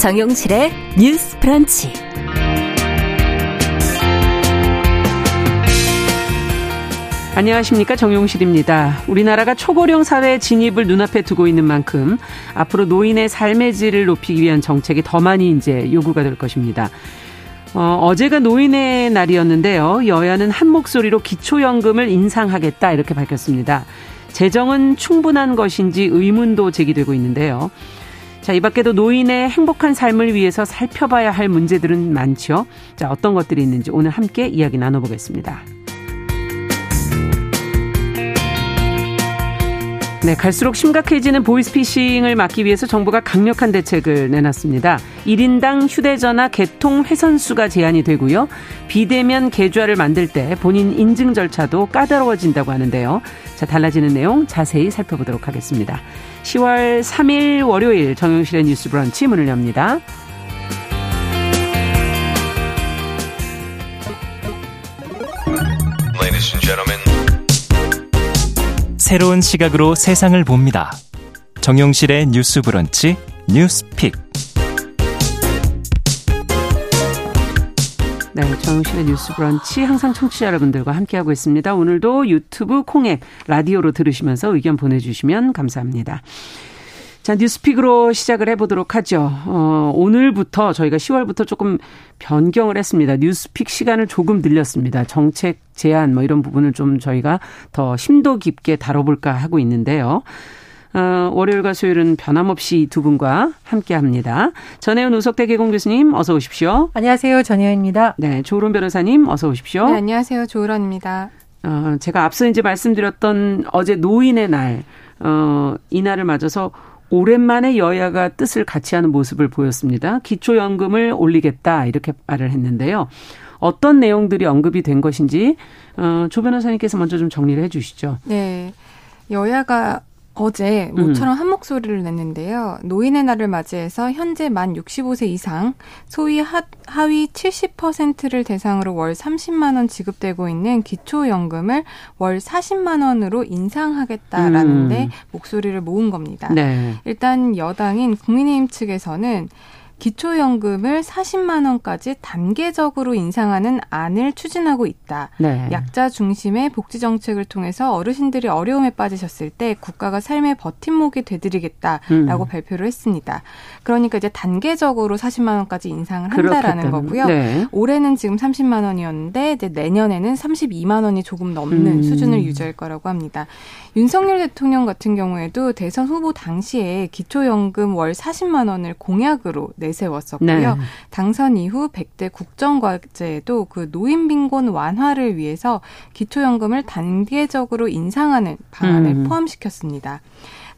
정용실의 뉴스 프런치. 안녕하십니까 정용실입니다. 우리나라가 초고령 사회 진입을 눈앞에 두고 있는 만큼 앞으로 노인의 삶의 질을 높이기 위한 정책이 더 많이 이제 요구가 될 것입니다. 어, 어제가 노인의 날이었는데요. 여야는 한 목소리로 기초연금을 인상하겠다 이렇게 밝혔습니다. 재정은 충분한 것인지 의문도 제기되고 있는데요. 자, 이 밖에도 노인의 행복한 삶을 위해서 살펴봐야 할 문제들은 많죠. 자, 어떤 것들이 있는지 오늘 함께 이야기 나눠보겠습니다. 네, 갈수록 심각해지는 보이스피싱을 막기 위해서 정부가 강력한 대책을 내놨습니다. 1인당 휴대전화 개통 회선수가 제한이 되고요. 비대면 계좌를 만들 때 본인 인증 절차도 까다로워진다고 하는데요. 자, 달라지는 내용 자세히 살펴보도록 하겠습니다. 10월 3일 월요일 정용실의 뉴스 브런치 문을 엽니다. 새로운 시각으로 세상을 봅니다. 정용실의 뉴스 브런치 뉴스픽. 네, 정용실의 뉴스 브런치 항상 청취자 여러분들과 함께하고 있습니다. 오늘도 유튜브 콩앱 라디오로 들으시면서 의견 보내주시면 감사합니다. 자, 뉴스픽으로 시작을 해보도록 하죠. 어, 오늘부터 저희가 10월부터 조금 변경을 했습니다. 뉴스픽 시간을 조금 늘렸습니다. 정책 제안 뭐 이런 부분을 좀 저희가 더 심도 깊게 다뤄볼까 하고 있는데요. 어, 월요일과 수요일은 변함없이 두 분과 함께 합니다. 전혜연 우석대 개공 교수님 어서 오십시오. 안녕하세요. 전혜연입니다. 네, 조론 변호사님 어서 오십시오. 네, 안녕하세요. 조은입니다. 어, 제가 앞서 이제 말씀드렸던 어제 노인의 날, 어, 이 날을 맞아서 오랜만에 여야가 뜻을 같이 하는 모습을 보였습니다. 기초연금을 올리겠다 이렇게 말을 했는데요. 어떤 내용들이 언급이 된 것인지 어, 조 변호사님께서 먼저 좀 정리를 해주시죠. 네, 여야가 어제 모처럼 음. 한 목소리를 냈는데요. 노인의 날을 맞이해서 현재 만 65세 이상, 소위 하, 하위 70%를 대상으로 월 30만 원 지급되고 있는 기초연금을 월 40만 원으로 인상하겠다라는데 음. 목소리를 모은 겁니다. 네. 일단 여당인 국민의힘 측에서는 기초연금을 40만 원까지 단계적으로 인상하는 안을 추진하고 있다. 네. 약자 중심의 복지 정책을 통해서 어르신들이 어려움에 빠지셨을 때 국가가 삶의 버팀목이 되드리겠다라고 음. 발표를 했습니다. 그러니까 이제 단계적으로 40만 원까지 인상을 한다라는. 거고요. 네. 올해는 지금 30만 원이었는데 이제 내년에는 32만 원이 조금 넘는 음. 수준을 유지할 거라고 합니다. 윤석열 대통령 같은 경우에도 대선 후보 당시에 기초연금 월 40만 원을 공약으로 내세웠었고요. 네. 당선 이후 100대 국정과제에도 그 노인 빈곤 완화를 위해서 기초연금을 단계적으로 인상하는 방안을 음. 포함시켰습니다.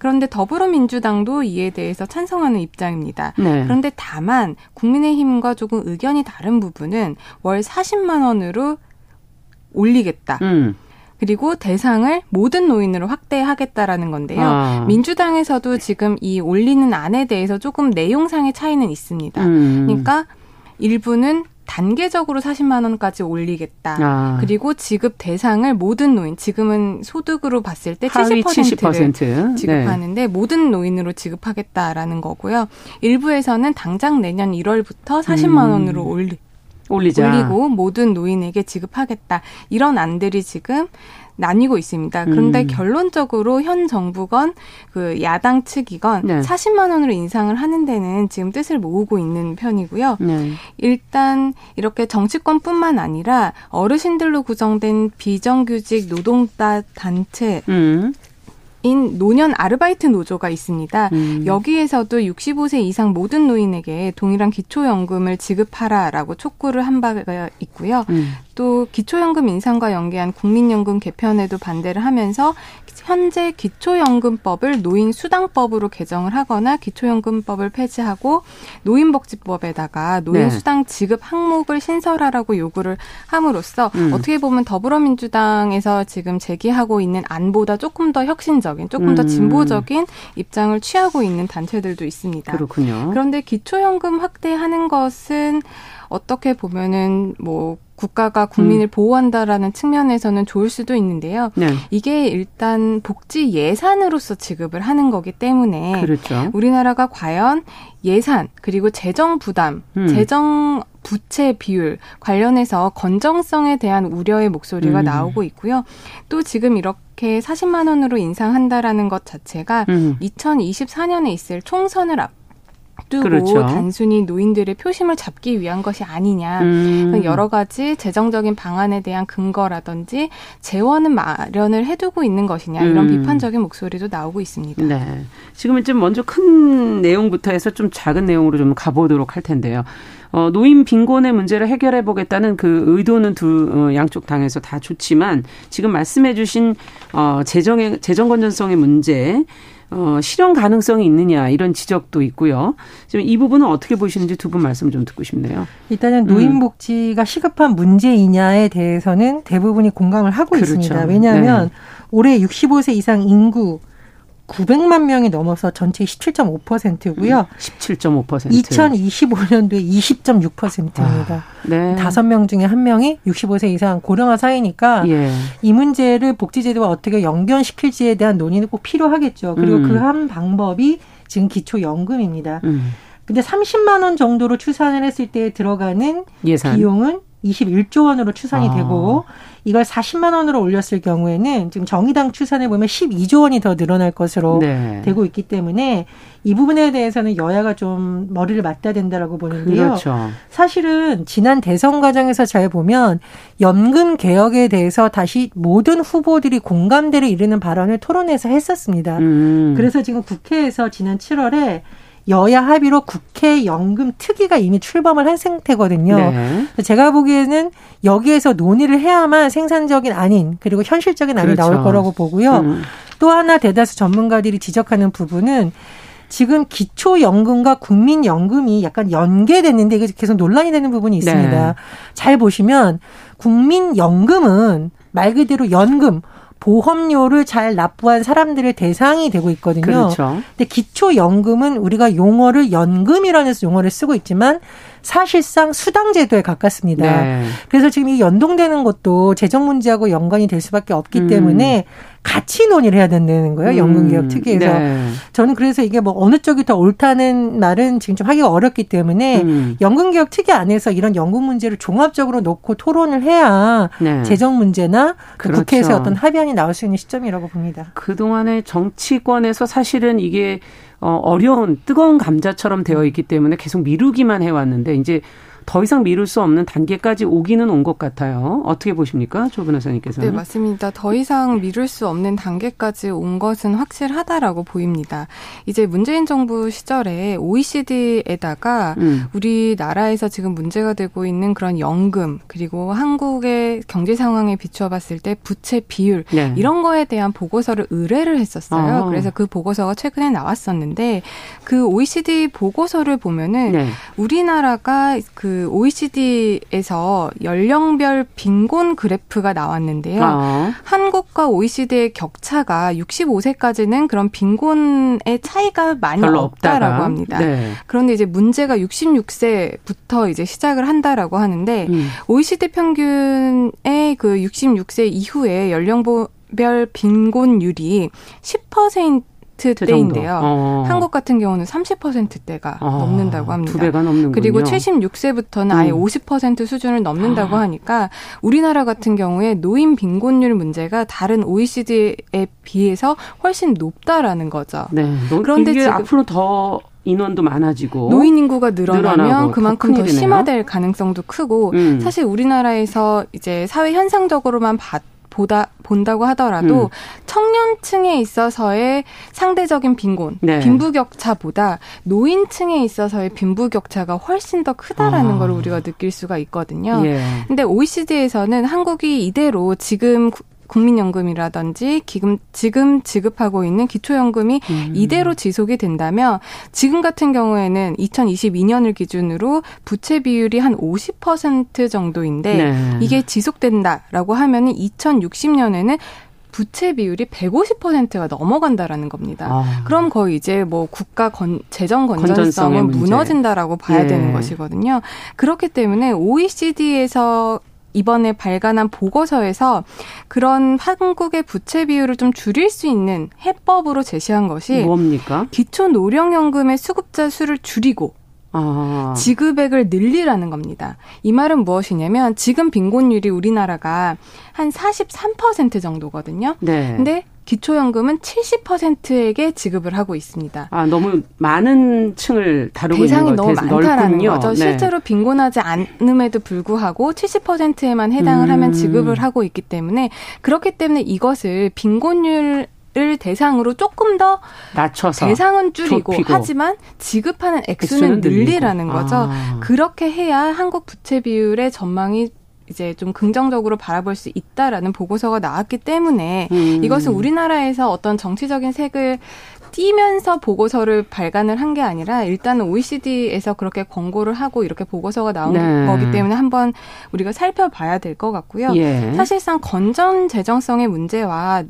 그런데 더불어민주당도 이에 대해서 찬성하는 입장입니다. 네. 그런데 다만 국민의힘과 조금 의견이 다른 부분은 월 40만 원으로 올리겠다. 음. 그리고 대상을 모든 노인으로 확대하겠다라는 건데요. 아. 민주당에서도 지금 이 올리는 안에 대해서 조금 내용상의 차이는 있습니다. 음. 그러니까 일부는 단계적으로 40만 원까지 올리겠다. 아. 그리고 지급 대상을 모든 노인, 지금은 소득으로 봤을 때 70%를 70%. 지급하는데 네. 모든 노인으로 지급하겠다라는 거고요. 일부에서는 당장 내년 1월부터 40만 음. 원으로 올리 올리자. 올리고 모든 노인에게 지급하겠다. 이런 안들이 지금 나뉘고 있습니다. 그런데 음. 결론적으로 현 정부건 그 야당 측이건 네. 40만 원으로 인상을 하는 데는 지금 뜻을 모으고 있는 편이고요. 네. 일단 이렇게 정치권뿐만 아니라 어르신들로 구성된 비정규직 노동자 단체 음. 인 노년 아르바이트 노조가 있습니다. 음. 여기에서도 65세 이상 모든 노인에게 동일한 기초연금을 지급하라라고 촉구를 한 바가 있고요. 음. 또 기초연금 인상과 연계한 국민연금 개편에도 반대를 하면서 현재 기초연금법을 노인수당법으로 개정을 하거나 기초연금법을 폐지하고 노인복지법에다가 노인수당 네. 지급 항목을 신설하라고 요구를 함으로써 음. 어떻게 보면 더불어민주당에서 지금 제기하고 있는 안보다 조금 더 혁신적인, 조금 음. 더 진보적인 입장을 취하고 있는 단체들도 있습니다. 그렇군요. 그런데 기초연금 확대하는 것은 어떻게 보면은 뭐 국가가 국민을 음. 보호한다라는 측면에서는 좋을 수도 있는데요. 네. 이게 일단 복지 예산으로서 지급을 하는 거기 때문에 그렇죠. 우리나라가 과연 예산 그리고 재정 부담, 음. 재정 부채 비율 관련해서 건정성에 대한 우려의 목소리가 음. 나오고 있고요. 또 지금 이렇게 40만 원으로 인상한다라는 것 자체가 음. 2024년에 있을 총선을 앞 두고 그렇죠. 단순히 노인들의 표심을 잡기 위한 것이 아니냐. 음. 여러 가지 재정적인 방안에 대한 근거라든지 재원은 마련을 해두고 있는 것이냐 이런 음. 비판적인 목소리도 나오고 있습니다. 네. 지금은 좀 먼저 큰 내용부터 해서 좀 작은 내용으로 좀 가보도록 할 텐데요. 어, 노인 빈곤의 문제를 해결해 보겠다는 그 의도는 두 어, 양쪽 당에서 다 좋지만 지금 말씀해 주신 어, 재정의 재정 건전성의 문제 어, 실현 가능성이 있느냐 이런 지적도 있고요. 지금 이 부분은 어떻게 보시는지 두 분 말씀 좀 듣고 싶네요. 일단은 노인 복지가 음. 시급한 문제이냐에 대해서는 대부분이 공감을 하고 그렇죠. 있습니다. 왜냐하면 네. 올해 65세 이상 인구 900만 명이 넘어서 전체 17.5%고요. 17.5%. 2025년도에 20.6%입니다. 아, 네. 5명 중에 1명이 65세 이상 고령화 사회니까 예. 이 문제를 복지제도와 어떻게 연결시킬지에 대한 논의는 꼭 필요하겠죠. 그리고 음. 그한 방법이 지금 기초연금입니다. 음. 근데 30만 원 정도로 추산을 했을 때 들어가는 예산. 비용은 21조 원으로 추산이 아. 되고 이걸 40만 원으로 올렸을 경우에는 지금 정의당 추산에 보면 12조 원이 더 늘어날 것으로 네. 되고 있기 때문에 이 부분에 대해서는 여야가 좀 머리를 맞대야 된다라고 보는데요. 그렇죠. 사실은 지난 대선 과정에서 잘 보면 연금 개혁에 대해서 다시 모든 후보들이 공감대를 이루는 발언을 토론에서 했었습니다. 음. 그래서 지금 국회에서 지난 7월에 여야 합의로 국회 연금 특위가 이미 출범을 한 상태거든요. 네. 제가 보기에는 여기에서 논의를 해야만 생산적인 아닌 그리고 현실적인 안이 그렇죠. 나올 거라고 보고요. 음. 또 하나 대다수 전문가들이 지적하는 부분은 지금 기초연금과 국민연금이 약간 연계됐는데 이게 계속 논란이 되는 부분이 있습니다. 네. 잘 보시면 국민연금은 말 그대로 연금 보험료를 잘 납부한 사람들의 대상이 되고 있거든요. 그렇죠. 근데 기초연금은 우리가 용어를 연금이라는 용어를 쓰고 있지만 사실상 수당 제도에 가깝습니다. 네. 그래서 지금 이 연동되는 것도 재정 문제하고 연관이 될 수밖에 없기 음. 때문에 같이 논의를 해야 된다는 거예요. 연금개혁 음. 특위에서. 네. 저는 그래서 이게 뭐 어느 쪽이 더 옳다는 말은 지금 좀 하기가 어렵기 때문에 음. 연금개혁 특위 안에서 이런 연금 문제를 종합적으로 놓고 토론을 해야 네. 재정 문제나 그 그렇죠. 국회에서 어떤 합의안이 나올 수 있는 시점이라고 봅니다. 그동안의 정치권에서 사실은 이게 어, 어려운 뜨거운 감자처럼 되어 있기 때문에 계속 미루기만 해왔는데 이제 더 이상 미룰 수 없는 단계까지 오기는 온 것 같아요. 어떻게 보십니까? 조 변호사님께서는. 네, 맞습니다. 더 이상 미룰 수 없는 단계까지 온 것은 확실하다라고 보입니다. 이제 문재인 정부 시절에 OECD에다가 음. 우리나라에서 지금 문제가 되고 있는 그런 연금 그리고 한국의 경제 상황에 비추어 봤을 때 부채 비율 네. 이런 거에 대한 보고서를 의뢰를 했었어요. 어. 그래서 그 보고서가 최근에 나왔었는데 그 OECD 보고서를 보면은 네. 우리나라가 그 OECD에서 연령별 빈곤 그래프가 나왔는데요. 아. 한국과 OECD의 격차가 65세까지는 그런 빈곤의 차이가 많이 없다라고 합니다. 네. 그런데 이제 문제가 66세부터 이제 시작을 한다라고 하는데 음. OECD 평균의 그 66세 이후에 연령별 빈곤율이 10% 30%대인데요. 어. 한국 같은 경우는 30%대가 아, 넘는다고 합니다. 두 배가 넘는군요. 그리고 76세부터는 음. 아예 50% 수준을 넘는다고 아. 하니까 우리나라 같은 경우에 노인 빈곤율 문제가 다른 OECD에 비해서 훨씬 높다라는 거죠. 네. 그런데 지금 앞으로 더 인원도 많아지고 노인 인구가 늘어나면 그만큼 더, 더 심화될 가능성도 크고 음. 사실 우리나라에서 이제 사회 현상적으로만 봤 보다 본다고 하더라도 음. 청년층에 있어서의 상대적인 빈곤, 네. 빈부격차보다 노인층에 있어서의 빈부격차가 훨씬 더 크다라는 아. 걸 우리가 느낄 수가 있거든요. 예. 근데 OECD에서는 한국이 이대로 지금 국민연금이라든지 지금 지금 지급하고 있는 기초연금이 음. 이대로 지속이 된다면 지금 같은 경우에는 2022년을 기준으로 부채 비율이 한 50% 정도인데 네. 이게 지속된다라고 하면 은 2060년에는 부채 비율이 150%가 넘어간다라는 겁니다. 아. 그럼 거의 이제 뭐 국가 건, 재정 건전성은 무너진다라고 봐야 예. 되는 것이거든요. 그렇기 때문에 OECD에서 이번에 발간한 보고서에서 그런 한국의 부채 비율을 좀 줄일 수 있는 해법으로 제시한 것이 뭡니까? 기초 노령연금의 수급자 수를 줄이고 아. 지급액을 늘리라는 겁니다. 이 말은 무엇이냐면 지금 빈곤율이 우리나라가 한 43% 정도거든요. 네. 근데 기초연금은 70%에게 지급을 하고 있습니다. 아 너무 많은 층을 다루고 대상이 있는 너무 많다라는 넓군요. 거죠. 네. 실제로 빈곤하지 않음에도 불구하고 70%에만 해당을 음. 하면 지급을 하고 있기 때문에 그렇기 때문에 이것을 빈곤율 을 대상으로 조금 더 낮춰서 대상은 줄이고 좁히고. 하지만 지급하는 액수는, 액수는 늘리라는 거죠. 아. 그렇게 해야 한국 부채 비율의 전망이 이제 좀 긍정적으로 바라볼 수 있다라는 보고서가 나왔기 때문에 음. 이것은 우리나라에서 어떤 정치적인 색을 띄면서 보고서를 발간을 한 게 아니라 일단은 OECD에서 그렇게 권고를 하고 이렇게 보고서가 나온 네. 거기 때문에 한번 우리가 살펴봐야 될 것 같고요. 예. 사실상 건전 재정성의 문제와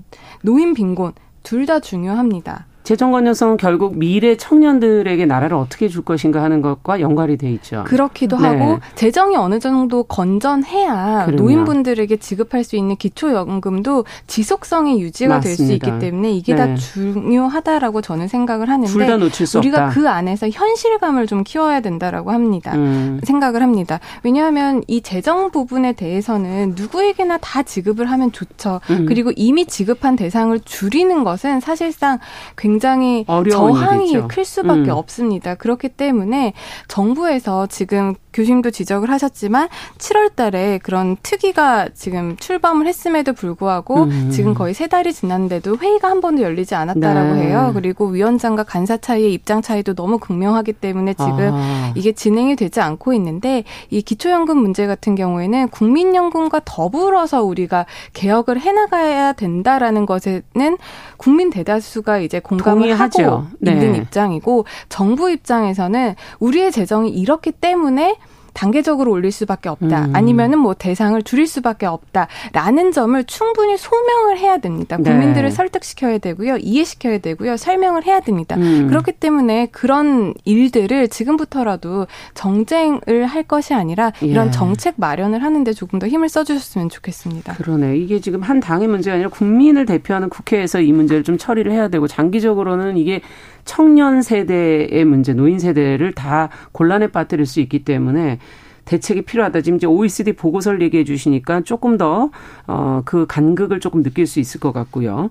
노인 빈곤 둘 다 중요합니다. 재정 건전성은 결국 미래 청년들에게 나라를 어떻게 줄 것인가 하는 것과 연관이 돼 있죠. 그렇기도 네. 하고 재정이 어느 정도 건전해야 그럼요. 노인분들에게 지급할 수 있는 기초연금도 지속성이 유지가 될 수 있기 때문에 이게 네. 다 중요하다라고 저는 생각을 하는데 둘다 놓칠 수 우리가 없다. 그 안에서 현실감을 좀 키워야 된다라고 합니다. 음. 생각을 합니다. 왜냐하면 이 재정 부분에 대해서는 누구에게나 다 지급을 하면 좋죠. 음. 그리고 이미 지급한 대상을 줄이는 것은 사실상 굉장히 굉장히 저항이 일이죠. 클 수밖에 음. 없습니다. 그렇기 때문에 정부에서 지금 교수님도 지적을 하셨지만 7월 달에 그런 특위가 지금 출범을 했음에도 불구하고 음. 지금 거의 세 달이 지났는데도 회의가 한 번도 열리지 않았다라고 네. 해요. 그리고 위원장과 간사 차이의 입장 차이도 너무 극명하기 때문에 지금 아. 이게 진행이 되지 않고 있는데 이 기초연금 문제 같은 경우에는 국민연금과 더불어서 우리가 개혁을 해나가야 된다라는 것에는 국민 대다수가 이제 공감 을 동의하죠. 하고 네. 있는 입장이고 정부 입장에서는 우리의 재정이 이렇기 때문에 단계적으로 올릴 수밖에 없다. 음. 아니면은 뭐 대상을 줄일 수밖에 없다라는 점을 충분히 소명을 해야 됩니다. 네. 국민들을 네. 설득시켜야 되고요. 이해시켜야 되고요. 설명을 해야 됩니다. 음. 그렇기 때문에 그런 일들을 지금부터라도 정쟁을 할 것이 아니라 이런 예. 정책 마련을 하는데 조금 더 힘을 써 주셨으면 좋겠습니다. 그러네. 이게 지금 한 당의 문제가 아니라 국민을 대표하는 국회에서 이 문제를 좀 처리를 해야 되고 장기적으로는 이게 청년 세대의 문제, 노인 세대를 다 곤란에 빠뜨릴 수 있기 때문에 대책이 필요하다. 지금 이제 OECD 보고서를 얘기해 주시니까 조금 더, 어, 그 간극을 조금 느낄 수 있을 것 같고요.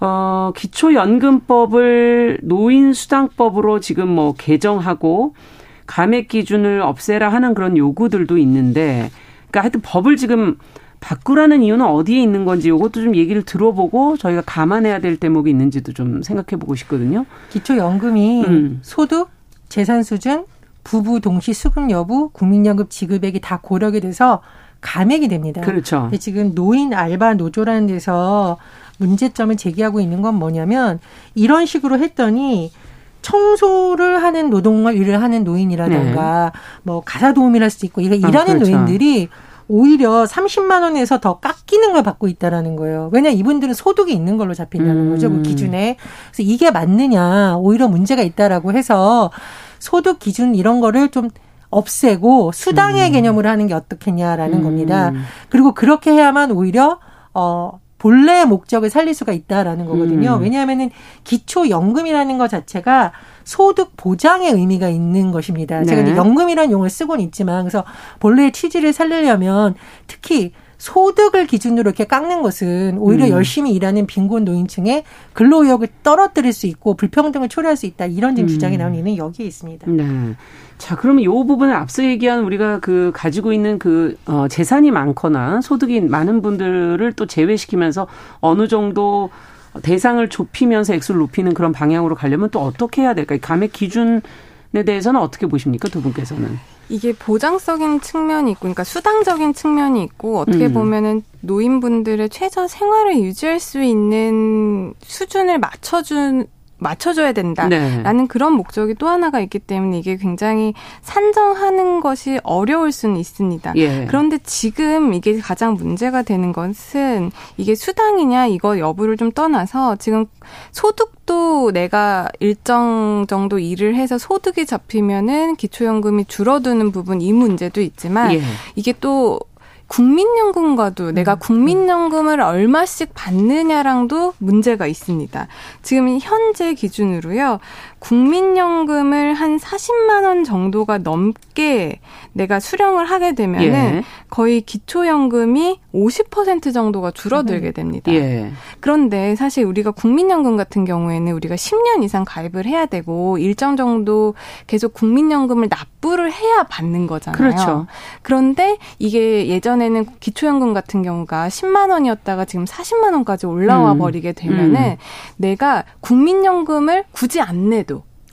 어, 기초연금법을 노인수당법으로 지금 뭐 개정하고 감액 기준을 없애라 하는 그런 요구들도 있는데, 그러니까 하여튼 법을 지금 바꾸라는 이유는 어디에 있는 건지 이것도 좀 얘기를 들어보고 저희가 감안해야 될 대목이 있는지도 좀 생각해 보고 싶거든요. 기초연금이 음. 소득, 재산 수준, 부부 동시 수급 여부, 국민연금 지급액이 다 고려가 돼서 감액이 됩니다. 그렇죠. 근데 지금 노인 알바 노조라는 데서 문제점을 제기하고 있는 건 뭐냐면 이런 식으로 했더니 청소를 하는 노동을 일을 하는 노인이라든가 네. 뭐 가사 할 수도 있고 이런 아, 일하는 그렇죠. 노인들이 오히려 30만 원에서 더 깎이는 걸 받고 있다라는 거예요. 왜냐 이분들은 소득이 있는 걸로 잡힌다는 음. 거죠. 그 기준에. 그래서 이게 맞느냐 오히려 문제가 있다라고 해서 소득 기준 이런 거를 좀 없애고 수당의 음. 개념으로 하는 게 어떻겠냐라는 음. 겁니다. 그리고 그렇게 해야만 오히려 어 본래의 목적을 살릴 수가 있다라는 거거든요. 음. 왜냐하면은 기초연금이라는 것 자체가 소득 보장의 의미가 있는 것입니다. 네. 제가 이제 연금이라는 용어를 쓰고는 있지만 그래서 본래의 취지를 살리려면 특히 소득을 기준으로 이렇게 깎는 것은 오히려 음. 열심히 일하는 빈곤 노인층의 근로의욕을 떨어뜨릴 수 있고 불평등을 초래할 수 있다. 이런 지금 음. 주장이 나오는 이유는 여기에 있습니다. 네. 자, 그러면 이 부분을 앞서 얘기한 우리가 그 가지고 있는 그 어, 재산이 많거나 소득이 많은 분들을 또 제외시키면서 어느 정도 대상을 좁히면서 액수를 높이는 그런 방향으로 가려면 또 어떻게 해야 될까요? 감액 기준에 대해서는 어떻게 보십니까, 두 분께서는? 이게 보장적인 측면이 있고, 그러니까 수당적인 측면이 있고, 어떻게 음. 보면은 노인분들의 최저 생활을 유지할 수 있는 수준을 맞춰준 맞춰줘야 된다라는 네. 그런 목적이 또 하나가 있기 때문에 이게 굉장히 산정하는 것이 어려울 수는 있습니다. 예. 그런데 지금 이게 가장 문제가 되는 것은 이게 수당이냐 이거 여부를 좀 떠나서 지금 소득도 내가 일정 정도 일을 해서 소득이 잡히면은 기초연금이 줄어드는 부분 이 문제도 있지만 예. 이게 또 국민연금과도 내가 음. 국민연금을 얼마씩 받느냐랑도 문제가 있습니다. 지금 현재 기준으로요. 국민연금을 한 40만 원 정도가 넘게 내가 수령을 하게 되면은 예. 거의 기초연금이 50% 정도가 줄어들게 됩니다. 예. 그런데 사실 우리가 국민연금 같은 경우에는 우리가 10년 이상 가입을 해야 되고 일정 정도 계속 국민연금을 납부를 해야 받는 거잖아요. 그렇죠. 그런데 이게 예전에는 기초연금 같은 경우가 10만 원이었다가 지금 40만 원까지 올라와 음. 버리게 되면은 음. 내가 국민연금을 굳이 안 내도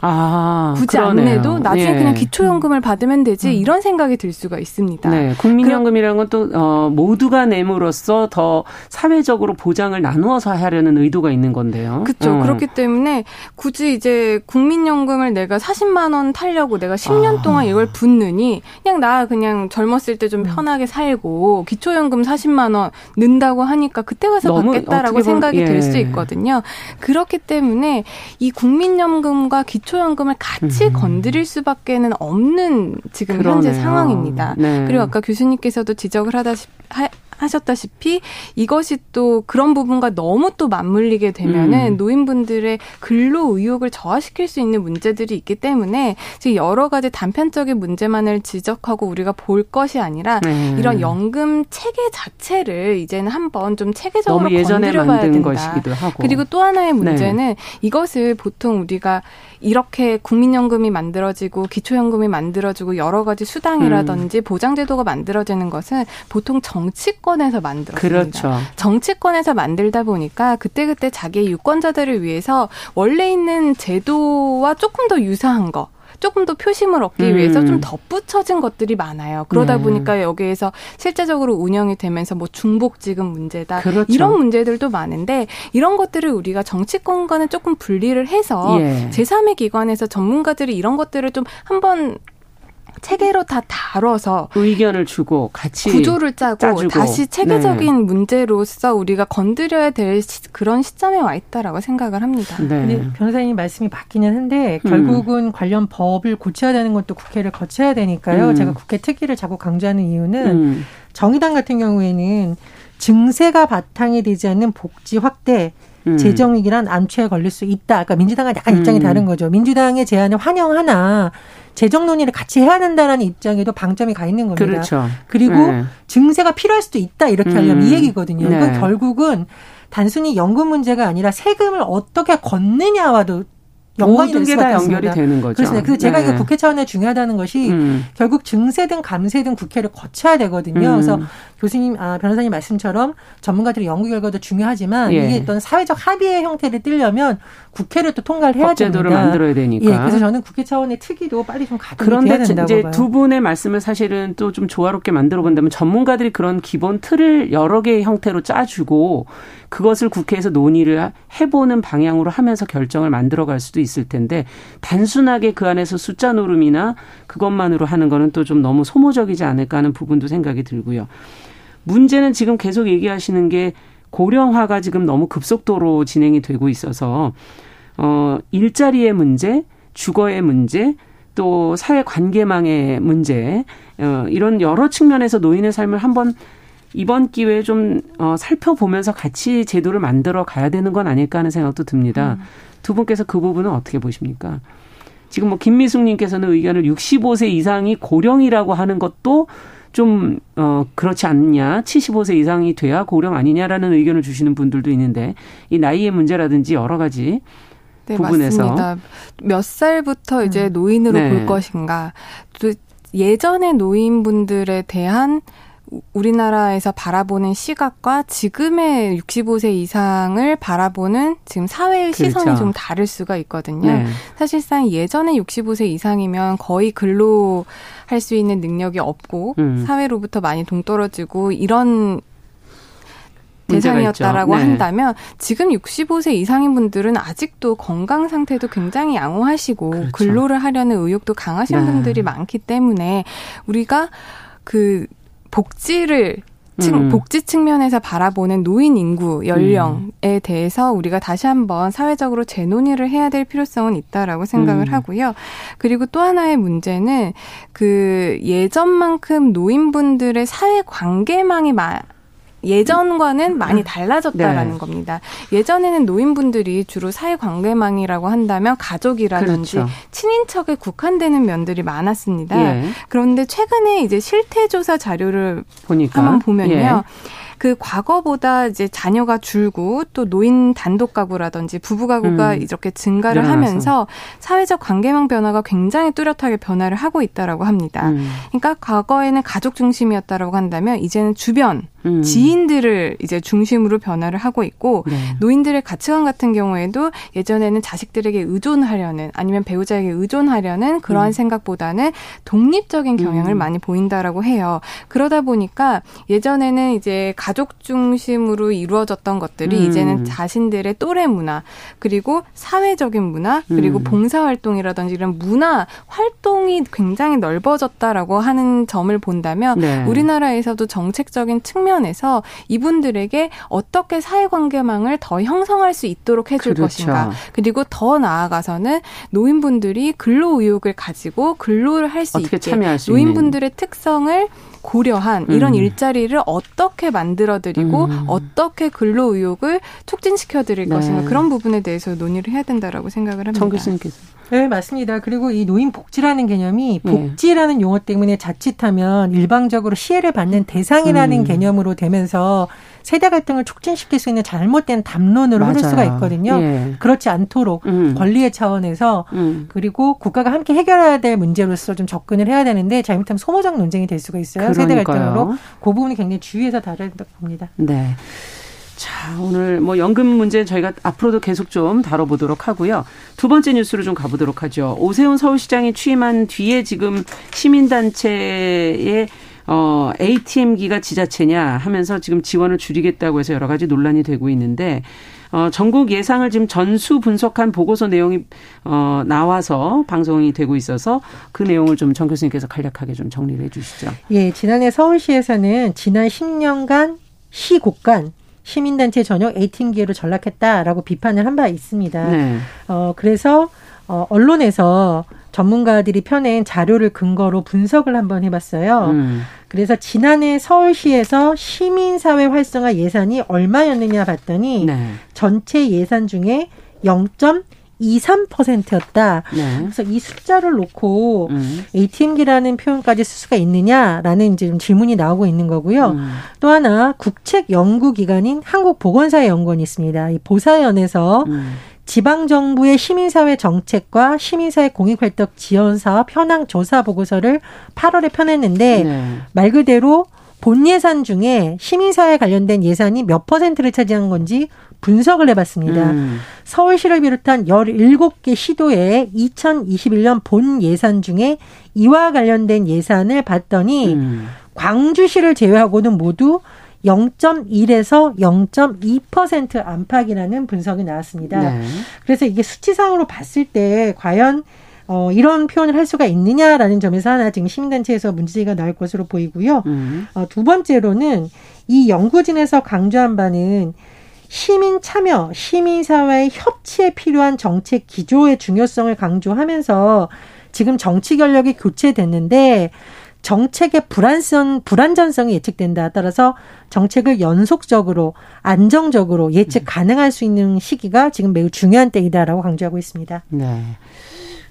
아, 굳이 그러네요. 안 내도 나중에 예. 그냥 기초연금을 받으면 되지 음. 이런 생각이 들 수가 있습니다. 네, 국민연금이라는 건 또 어, 모두가 내므로써 더 사회적으로 보장을 나누어서 하려는 의도가 있는 건데요. 그렇죠. 어. 그렇기 때문에 굳이 이제 국민연금을 내가 40만 원 타려고 내가 10년 아. 동안 이걸 붓느니 그냥 나 그냥 젊었을 때좀 음. 편하게 살고 기초연금 40만 원 는다고 하니까 그때 가서 받겠다라고 생각이 예. 될수 있거든요. 그렇기 때문에 이 국민연금과 기초 기초연금을 같이 음. 건드릴 수밖에는 없는 지금 그러네요. 현재 상황입니다. 네. 그리고 아까 교수님께서도 지적을 하다시피 하셨다시피 이것이 또 그런 부분과 너무 또 맞물리게 되면은 음. 노인분들의 근로 의욕을 저하시킬 수 있는 문제들이 있기 때문에 지금 여러 가지 단편적인 문제만을 지적하고 우리가 볼 것이 아니라 네. 이런 연금 체계 자체를 이제는 한번 좀 체계적으로 건드려봐야 된다. 그리고 또 하나의 네. 문제는 네. 이것을 보통 우리가 이렇게 국민연금이 만들어지고 기초연금이 만들어지고 여러 가지 수당이라든지 음. 보장제도가 만들어지는 것은 보통 정치 권에서 만들어집니다. 그렇죠. 정치권에서 만들다 보니까 그때그때 자기의 유권자들을 위해서 원래 있는 제도와 조금 더 유사한 거 조금 더 표심을 얻기 음. 위해서 좀 덧붙여진 것들이 많아요. 그러다 네. 보니까 여기에서 실제적으로 운영이 되면서 뭐 중복지급 문제다 그렇죠. 이런 문제들도 많은데 이런 것들을 우리가 정치권과는 조금 분리를 해서 예. 제3의 기관에서 전문가들이 이런 것들을 좀 한번 체계로 다 다뤄서 의견을 주고 같이 구조를 짜고 짜주고. 다시 체계적인 네. 문제로서 우리가 건드려야 될 시, 그런 시점에 와 있다라고 생각을 합니다. 네. 근데 변호사님 말씀이 맞기는 한데 음. 결국은 음. 관련 법을 고쳐야 되는 것도 국회를 거쳐야 되니까요. 음. 제가 국회 특위를 자꾸 강조하는 이유는 음. 정의당 같은 경우에는 증세가 바탕이 되지 않는 복지 확대 음. 재정위기란 암초에 걸릴 수 있다. 그러니까 민주당과 약간 입장이 음. 다른 거죠. 민주당의 제안을 환영하나 재정 논의를 같이 해야 된다라는 입장에도 방점이 가 있는 겁니다. 그렇죠. 그리고 네. 증세가 필요할 수도 있다 이렇게 하려면 음. 이 얘기거든요. 네. 이건 결국은 단순히 연금 문제가 아니라 세금을 어떻게 걷느냐와도 연관이 모든 게 다 연결이 되는 거죠. 그렇습니다. 그래서 제가 네. 이게 국회 차원에 중요하다는 것이 음. 결국 증세든 감세든 국회를 거쳐야 되거든요. 음. 그래서 교수님, 아, 변호사님 말씀처럼 전문가들의 연구 결과도 중요하지만 예. 이게 어떤 사회적 합의의 형태를 띠려면 국회를 또 통과를 해야 법제도를. 만들어야 되니까. 예, 그래서 저는 국회 차원의 특위도 빨리 좀 가동이 그런데 돼야 된다고 이제 봐요. 두 분의 말씀을 사실은 또 좀 조화롭게 만들어 본다면 전문가들이 그런 기본 틀을 여러 개의 형태로 짜주고 그것을 국회에서 논의를 해보는 방향으로 하면서 결정을 만들어갈 수도 있을 텐데 단순하게 그 안에서 숫자 노름이나 그것만으로 하는 거는 또 좀 너무 소모적이지 않을까 하는 부분도 생각이 들고요. 문제는 지금 계속 얘기하시는 게 고령화가 지금 너무 급속도로 진행이 되고 있어서 어 일자리의 문제, 주거의 문제, 또 사회 관계망의 문제, 어 이런 여러 측면에서 노인의 삶을 한번 이번 기회에 좀 어, 살펴보면서 같이 제도를 만들어 가야 되는 건 아닐까 하는 생각도 듭니다. 음. 두 분께서 그 부분은 어떻게 보십니까? 지금 뭐 김미숙 님께서는 의견을 65세 이상이 고령이라고 하는 것도 좀, 어, 그렇지 않냐. 75세 이상이 돼야 고령 아니냐라는 의견을 주시는 분들도 있는데 이 나이의 문제라든지 여러 가지 네, 부분에서. 맞습니다. 몇 살부터 이제 음. 노인으로 네. 볼 것인가. 또 예전의 노인분들에 대한 우리나라에서 바라보는 시각과 지금의 65세 이상을 바라보는 지금 사회의 그렇죠. 시선이 좀 다를 수가 있거든요. 네. 사실상 예전에 65세 이상이면 거의 근로 할 수 있는 능력이 없고 음. 사회로부터 많이 동떨어지고 이런 대상이었다라고 네. 한다면 지금 65세 이상인 분들은 아직도 건강 상태도 굉장히 양호하시고 그렇죠. 근로를 하려는 의욕도 강하신 네. 분들이 많기 때문에 우리가 그 복지를 측, 음. 복지 측면에서 바라보는 노인 인구 연령에 음. 대해서 우리가 다시 한번 사회적으로 재논의를 해야 될 필요성은 있다라고 생각을 음. 하고요. 그리고 또 하나의 문제는 그 예전만큼 노인분들의 사회 관계망이 마, 예전과는 많이 음. 달라졌다라는 네. 겁니다. 예전에는 노인분들이 주로 사회관계망이라고 한다면 가족이라든지 그렇죠. 친인척에 국한되는 면들이 많았습니다. 예. 그런데 최근에 이제 실태조사 자료를 보니까 한번 보면요. 예. 그 과거보다 이제 자녀가 줄고 또 노인 단독 가구라든지 부부 가구가 음. 이렇게 증가를 일어나서. 하면서 사회적 관계망 변화가 굉장히 뚜렷하게 변화를 하고 있다라고 합니다. 음. 그러니까 과거에는 가족 중심이었다라고 한다면 이제는 주변 음. 지인들을 이제 중심으로 변화를 하고 있고 네. 노인들의 가치관 같은 경우에도 예전에는 자식들에게 의존하려는 아니면 배우자에게 의존하려는 그러한 음. 생각보다는 독립적인 경향을 음. 많이 보인다라고 해요. 그러다 보니까 예전에는 이제 가족 중심으로 이루어졌던 것들이 음. 이제는 자신들의 또래 문화 그리고 사회적인 문화 그리고 음. 봉사 활동이라든지 이런 문화 활동이 굉장히 넓어졌다라고 하는 점을 본다면 네. 우리나라에서도 정책적인 측면 측면에서 이분들에게 어떻게 사회관계망을 더 형성할 수 있도록 해줄 그렇죠. 것인가. 그리고 더 나아가서는 노인분들이 근로 의욕을 가지고 근로를 할 수 있게 수 노인분들의 있는. 특성을 고려한 이런 음. 일자리를 어떻게 만들어드리고 음. 어떻게 근로 의욕을 촉진시켜드릴 네. 것인가 그런 부분에 대해서 논의를 해야 된다라고 생각을 합니다. 정 교수님께서. 네, 맞습니다. 그리고 이 노인 복지라는 개념이 예. 복지라는 네. 용어 때문에 자칫하면 일방적으로 시혜를 받는 대상이라는 음. 개념으로 되면서 세대 갈등을 촉진시킬 수 있는 잘못된 담론으로 맞아요. 흐를 수가 있거든요. 예. 그렇지 않도록 음. 권리의 차원에서 음. 그리고 국가가 함께 해결해야 될 문제로서 좀 접근을 해야 되는데 잘못하면 소모적 논쟁이 될 수가 있어요. 그러니까요. 세대 갈등으로 그 부분이 굉장히 주의해서 다뤄야 된다고 봅니다. 네. 자, 오늘 뭐 연금 문제 저희가 앞으로도 계속 좀 다뤄보도록 하고요. 두 번째 뉴스로 좀 가보도록 하죠. 오세훈 서울시장이 취임한 뒤에 지금 시민단체의 어, ATM기가 지자체냐 하면서 지금 지원을 줄이겠다고 해서 여러 가지 논란이 되고 있는데 어, 전국 예상을 지금 전수 분석한 보고서 내용이 어, 나와서 방송이 되고 있어서 그 내용을 좀 정 교수님께서 간략하게 좀 정리를 해 주시죠. 예, 지난해 서울시에서는 지난 10년간 시 곳간 시민단체 전용 A팀 기회로 전락했다라고 비판을 한 바 있습니다. 네. 어, 그래서 어, 언론에서 전문가들이 펴낸 자료를 근거로 분석을 한번 해봤어요. 음. 그래서 지난해 서울시에서 시민사회 활성화 예산이 얼마였느냐 봤더니 네. 전체 예산 중에 0. 23%였다. 네. 그래서 이 숫자를 놓고 음. ATM기라는 표현까지 쓸 수가 있느냐라는 이제 좀 질문이 나오고 있는 거고요. 음. 또 하나 국책 연구 기관인 한국보건사회 연구원이 있습니다. 이 보사연에서 음. 지방 정부의 시민사회 정책과 시민사회 공익활동 지원 사업 현황 조사 보고서를 8월에 펴냈는데 네. 말 그대로 본 예산 중에 시민사회 관련된 예산이 몇 퍼센트를 차지한 건지 분석을 해봤습니다. 음. 서울시를 비롯한 17개 시도에 2021년 본 예산 중에 이와 관련된 예산을 봤더니 음. 광주시를 제외하고는 모두 0.1에서 0.2% 안팎이라는 분석이 나왔습니다. 네. 그래서 이게 수치상으로 봤을 때 과연 어, 이런 표현을 할 수가 있느냐라는 점에서 하나 지금 시민단체에서 문제가 나올 것으로 보이고요. 음. 어, 두 번째로는 이 연구진에서 강조한 바는 시민 참여, 시민사회의 협치에 필요한 정책 기조의 중요성을 강조하면서 지금 정치 권력이 교체됐는데 정책의 불안성, 불안전성이 예측된다. 따라서 정책을 연속적으로 안정적으로 예측 가능할 수 있는 시기가 지금 매우 중요한 때이다라고 강조하고 있습니다. 네.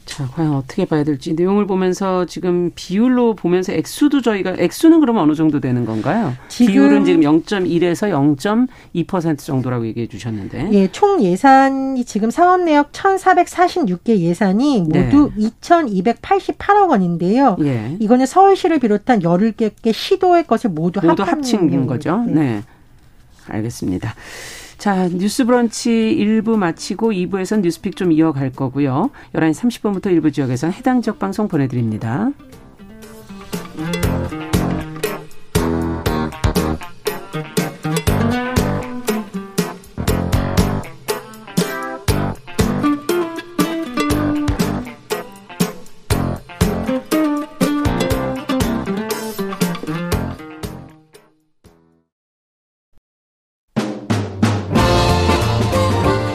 자, 과연 어떻게 봐야 될지 내용을 보면서 지금 비율로 보면서 액수도 저희가 액수는 그러면 어느 정도 되는 건가요? 비율은 지금 0.1에서 0.2% 정도라고 얘기해 주셨는데. 예, 총 예산이 지금 사업 내역 1,446개 예산이 모두 네. 2,288억 원인데요. 예. 이거는 서울시를 비롯한 17개 시도의 것을 모두, 모두 합친 거죠. 네. 네. 알겠습니다. 자, 뉴스 브런치 1부 마치고 2부에선 뉴스픽 좀 이어갈 거고요. 11시 30분부터 일부 지역에서 해당 지역 방송 보내드립니다.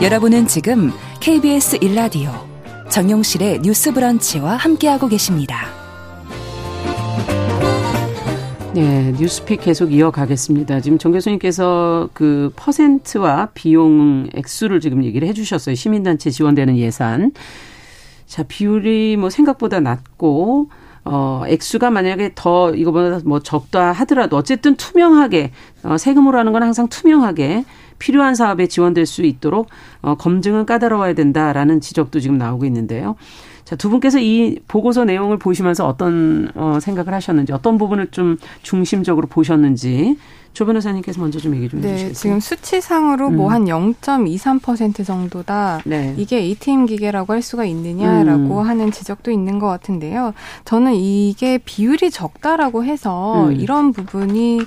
여러분은 지금 KBS 1라디오 정용실의 뉴스 브런치와 함께하고 계십니다. 네, 뉴스픽 계속 이어가겠습니다. 지금 정 교수님께서 그 퍼센트와 비용 액수를 지금 얘기를 해 주셨어요. 시민단체 지원되는 예산. 자, 비율이 뭐 생각보다 낮고, 어, 액수가 만약에 더 이거보다 뭐 적다 하더라도 어쨌든 투명하게, 어, 세금으로 하는 건 항상 투명하게 필요한 사업에 지원될 수 있도록 어, 검증은 까다로워야 된다라는 지적도 지금 나오고 있는데요. 자, 두 분께서 이 보고서 내용을 보시면서 어떤 어, 생각을 하셨는지, 어떤 부분을 좀 중심적으로 보셨는지, 조 변호사님께서 먼저 좀 얘기 좀 네, 해주시겠어요? 지금 수치상으로 뭐 음. 뭐한 0.23% 정도다. 네. 이게 ATM 기계라고 할 수가 있느냐라고 음. 하는 지적도 있는 것 같은데요. 저는 이게 비율이 적다라고 해서 음. 이런 부분이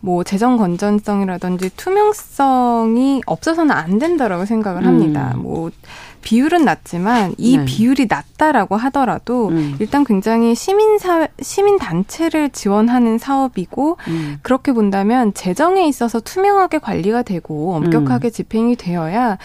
뭐 재정 건전성이라든지 투명성이 없어서는 안 된다라고 생각을 합니다. 음. 뭐 비율은 낮지만 이 네. 비율이 낮다라고 하더라도 음. 일단 굉장히 시민사 시민 단체를 지원하는 사업이고 음. 그렇게 본다면 재정에 있어서 투명하게 관리가 되고 엄격하게 음. 집행이 되어야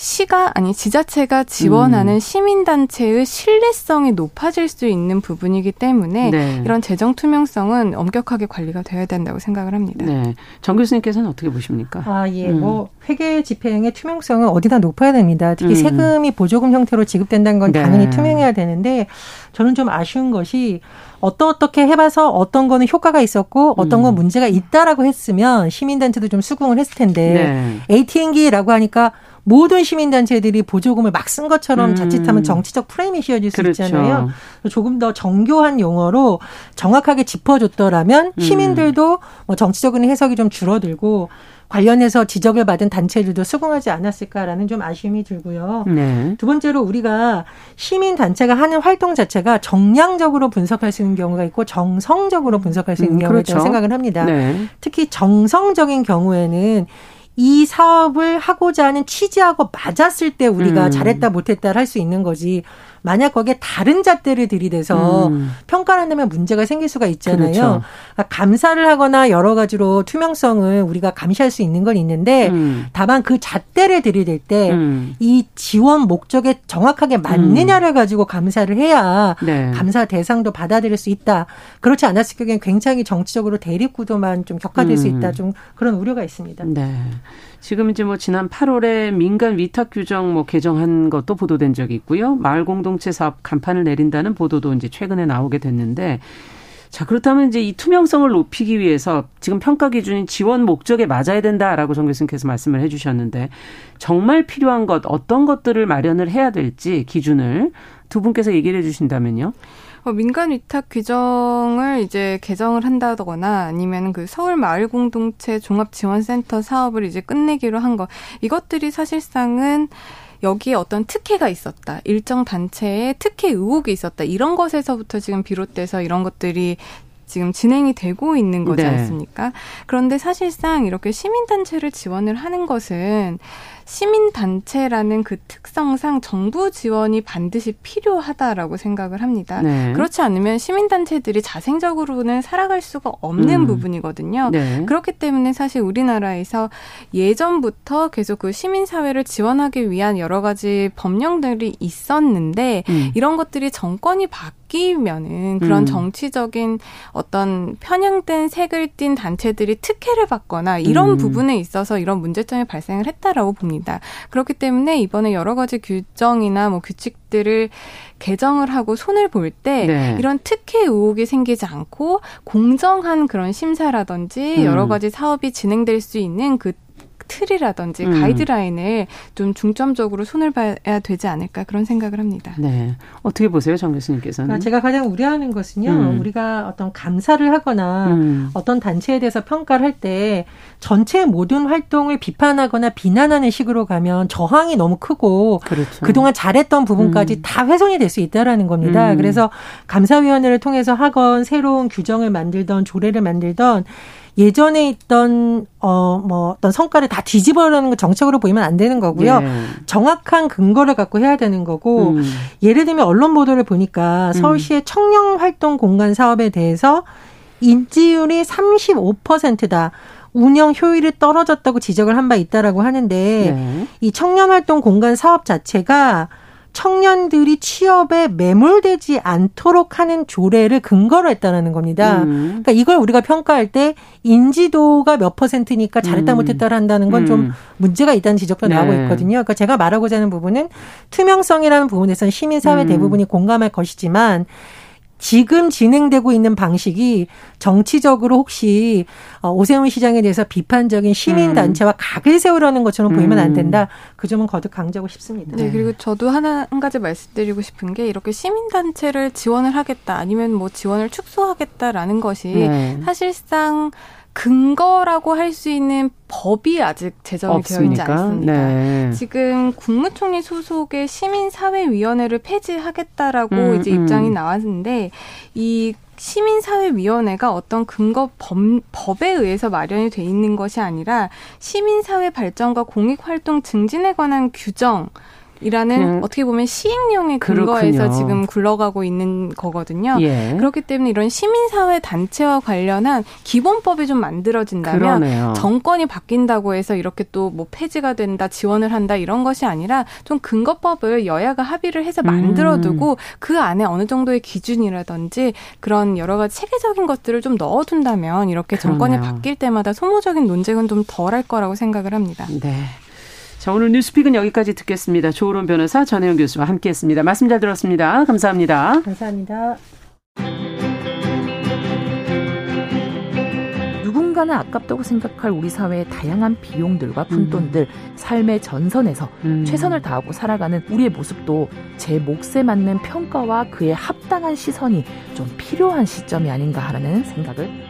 시가 아니 지자체가 지원하는 음. 시민단체의 신뢰성이 높아질 수 있는 부분이기 때문에 네. 이런 재정 투명성은 엄격하게 관리가 되어야 된다고 생각을 합니다. 네. 정 교수님께서는 어떻게 보십니까? 아 예, 음. 뭐 회계 집행의 투명성은 어디다 높아야 됩니다. 특히 음. 세금이 보조금 형태로 지급된다는 건 네. 당연히 투명해야 되는데 저는 좀 아쉬운 것이 어떠 어떻게 해봐서 어떤 거는 효과가 있었고 어떤 건 음. 문제가 있다라고 했으면 시민단체도 좀 수긍을 했을 텐데 네. ATM기라고 하니까 모든 시민단체들이 보조금을 막 쓴 것처럼 음. 자칫하면 정치적 프레임이 씌워질 수 그렇죠. 있잖아요. 조금 더 정교한 용어로 정확하게 짚어줬더라면 음. 시민들도 뭐 정치적인 해석이 좀 줄어들고 관련해서 지적을 받은 단체들도 수긍하지 않았을까라는 좀 아쉬움이 들고요. 네. 두 번째로 우리가 시민 단체가 하는 활동 자체가 정량적으로 분석할 수 있는 경우가 있고 정성적으로 분석할 수 있는 음, 경우가 그렇죠. 있다고 생각을 합니다. 네. 특히 정성적인 경우에는 이 사업을 하고자 하는 취지하고 맞았을 때 우리가 음. 잘했다 못했다를 할 수 있는 거지. 만약 거기에 다른 잣대를 들이대서 음. 평가를 한다면 문제가 생길 수가 있잖아요. 그렇죠. 그러니까 감사를 하거나 여러 가지로 투명성을 우리가 감시할 수 있는 건 있는데 음. 다만 그 잣대를 들이댈 때이 음. 지원 목적에 정확하게 맞느냐를 음. 가지고 감사를 해야 네. 감사 대상도 받아들일 수 있다. 그렇지 않았을 경우에는 굉장히 정치적으로 대립 구도만 좀 격화될 수 음. 있다. 좀 그런 우려가 있습니다. 네. 지금 이제 뭐 지난 8월에 민간 위탁 규정 뭐 개정한 것도 보도된 적이 있고요. 마을 공동체 사업 간판을 내린다는 보도도 이제 최근에 나오게 됐는데 자, 그렇다면 이제 이 투명성을 높이기 위해서 지금 평가 기준인 지원 목적에 맞아야 된다라고 정 교수님께서 말씀을 해 주셨는데 정말 필요한 것 어떤 것들을 마련을 해야 될지 기준을 두 분께서 얘기를 해 주신다면요. 어, 민간 위탁 규정을 이제 개정을 한다거나 아니면 그 서울 마을 공동체 종합 지원센터 사업을 이제 끝내기로 한 거 이것들이 사실상은 여기에 어떤 특혜가 있었다. 일정 단체에 특혜 의혹이 있었다. 이런 것에서부터 지금 비롯돼서 이런 것들이 지금 진행이 되고 있는 거지 네. 않습니까? 그런데 사실상 이렇게 시민단체를 지원을 하는 것은 시민단체라는 그 특성상 정부 지원이 반드시 필요하다라고 생각을 합니다. 네. 그렇지 않으면 시민단체들이 자생적으로는 살아갈 수가 없는 음. 부분이거든요. 네. 그렇기 때문에 사실 우리나라에서 예전부터 계속 그 시민사회를 지원하기 위한 여러 가지 법령들이 있었는데 음. 이런 것들이 정권이 바뀌 면은 그런 음. 정치적인 어떤 편향된 색을 띤 단체들이 특혜를 받거나 이런 음. 부분에 있어서 이런 문제점이 발생을 했다라고 봅니다. 그렇기 때문에 이번에 여러 가지 규정이나 뭐 규칙들을 개정을 하고 손을 볼때 네. 이런 특혜 의혹이 생기지 않고 공정한 그런 심사라든지 음. 여러 가지 사업이 진행될 수 있는 그 틀이라든지 음. 가이드라인을 좀 중점적으로 손을 봐야 되지 않을까 그런 생각을 합니다. 네. 어떻게 보세요, 정 교수님께서는? 아, 제가 가장 우려하는 것은요. 음. 우리가 어떤 감사를 하거나 음. 어떤 단체에 대해서 평가를 할 때 전체 모든 활동을 비판하거나 비난하는 식으로 가면 저항이 너무 크고 그렇죠. 그동안 잘했던 부분까지 음. 다 훼손이 될 수 있다라는 겁니다. 음. 그래서 감사위원회를 통해서 하건 새로운 규정을 만들던 조례를 만들던 예전에 있던 어뭐 어떤 성과를 다 뒤집어라는 거 정책으로 보이면 안 되는 거고요. 네. 정확한 근거를 갖고 해야 되는 거고 음. 예를 들면 언론 보도를 보니까 서울시의 음. 청년 활동 공간 사업에 대해서 인지율이 35%다. 운영 효율이 떨어졌다고 지적을 한 바 있다라고 하는데 네. 이 청년 활동 공간 사업 자체가 청년들이 취업에 매몰되지 않도록 하는 조례를 근거로 했다는 겁니다. 음. 그러니까 이걸 우리가 평가할 때 인지도가 몇 퍼센트니까 잘했다 음. 못했다 한다는 건좀 음. 문제가 있다는 지적도 네. 나오고 있거든요. 그러니까 제가 말하고자 하는 부분은 투명성이라는 부분에서는 시민사회 음. 대부분이 공감할 것이지만 지금 진행되고 있는 방식이 정치적으로 혹시 어, 오세훈 시장에 대해서 비판적인 시민 단체와 음. 각을 세우려는 것처럼 보이면 안 음. 된다. 그 점은 거듭 강조하고 싶습니다. 네, 그리고 저도 하나 한 가지 말씀드리고 싶은 게 이렇게 시민 단체를 지원을 하겠다 아니면 뭐 지원을 축소하겠다라는 것이 네. 사실상 근거라고 할 수 있는 법이 아직 제정이 없습니까? 되어 있지 않습니다. 네. 지금 국무총리 소속의 시민사회위원회를 폐지하겠다라고 음, 이제 입장이 음. 나왔는데 이 시민사회위원회가 어떤 근거 법, 법에 의해서 마련이 돼 있는 것이 아니라 시민사회 발전과 공익활동 증진에 관한 규정 이라는 어떻게 보면 시행령의 근거에서 그렇군요. 지금 굴러가고 있는 거거든요. 예. 그렇기 때문에 이런 시민사회 단체와 관련한 기본법이 좀 만들어진다면 그러네요. 정권이 바뀐다고 해서 이렇게 또 뭐 폐지가 된다, 지원을 한다 이런 것이 아니라 좀 근거법을 여야가 합의를 해서 만들어두고 음. 그 안에 어느 정도의 기준이라든지 그런 여러 가지 체계적인 것들을 좀 넣어둔다면 이렇게 그러네요. 정권이 바뀔 때마다 소모적인 논쟁은 좀 덜할 거라고 생각을 합니다. 네. 자, 오늘 뉴스픽은 여기까지 듣겠습니다. 조으론 변호사 전혜영 교수와 함께했습니다. 말씀 잘 들었습니다. 감사합니다. 감사합니다. 누군가는 아깝다고 생각할 우리 사회의 다양한 비용들과 푼돈들, 음. 삶의 전선에서 음. 최선을 다하고 살아가는 우리의 모습도 제 몫에 맞는 평가와 그에 합당한 시선이 좀 필요한 시점이 아닌가 하는 생각을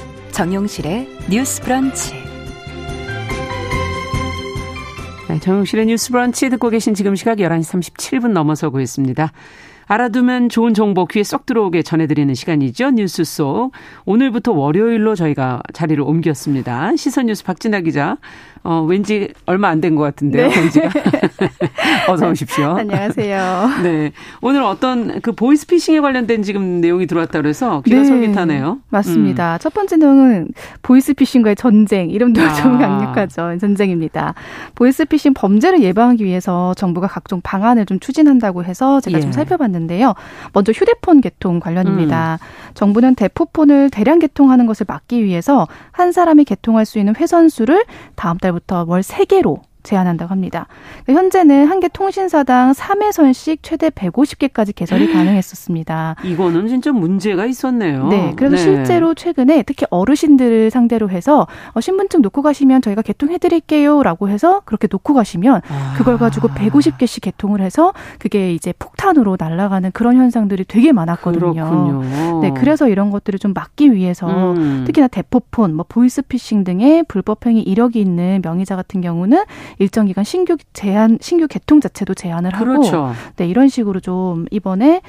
정용실의 뉴스 브런치. 네, 정용실의 뉴스 브런치 듣고 계신 지금 시각 11시 37분 넘어서고 있습니다. 알아두면 좋은 정보 귀에 쏙 들어오게 전해드리는 시간이죠. 뉴스 속. 오늘부터 월요일로 저희가 자리를 옮겼습니다. 시선 뉴스 박진아 기자. 어, 왠지 얼마 안 된 것 같은데요. 네. 어서 오십시오. 안녕하세요. 네. 오늘 어떤 그 보이스피싱에 관련된 지금 내용이 들어왔다 그래서 귀가 네. 솔깃하네요. 맞습니다. 음. 첫 번째 내용은 보이스피싱과의 전쟁. 이름도 아. 좀 강력하죠. 전쟁입니다. 보이스피싱 범죄를 예방하기 위해서 정부가 각종 방안을 좀 추진한다고 해서 제가 예. 좀 살펴봤는데 요. 먼저 휴대폰 개통 관련입니다. 음. 정부는 대포폰을 대량 개통하는 것을 막기 위해서 한 사람이 개통할 수 있는 회선수를 다음 달 달부터 월 3개로 제한한다고 합니다. 그러니까 현재는 한 개 통신사당 3회선씩 최대 150개까지 개설이 가능했었습니다. 이거는 진짜 문제가 있었네요. 네. 그래서 네. 실제로 최근에 특히 어르신들을 상대로 해서 어, 신분증 놓고 가시면 저희가 개통해 드릴게요 라고 해서 그렇게 놓고 가시면 아. 그걸 가지고 150개씩 개통을 해서 그게 이제 폭탄으로 날아가는 그런 현상들이 되게 많았거든요. 그렇군요. 네. 그래서 이런 것들을 좀 막기 위해서 음. 특히나 대포폰, 뭐 보이스피싱 등의 불법 행위 이력이 있는 명의자 같은 경우는 일정 기간 신규 제한 신규 개통 자체도 제한을 하고 그렇죠. 네 이런 식으로 좀 이번에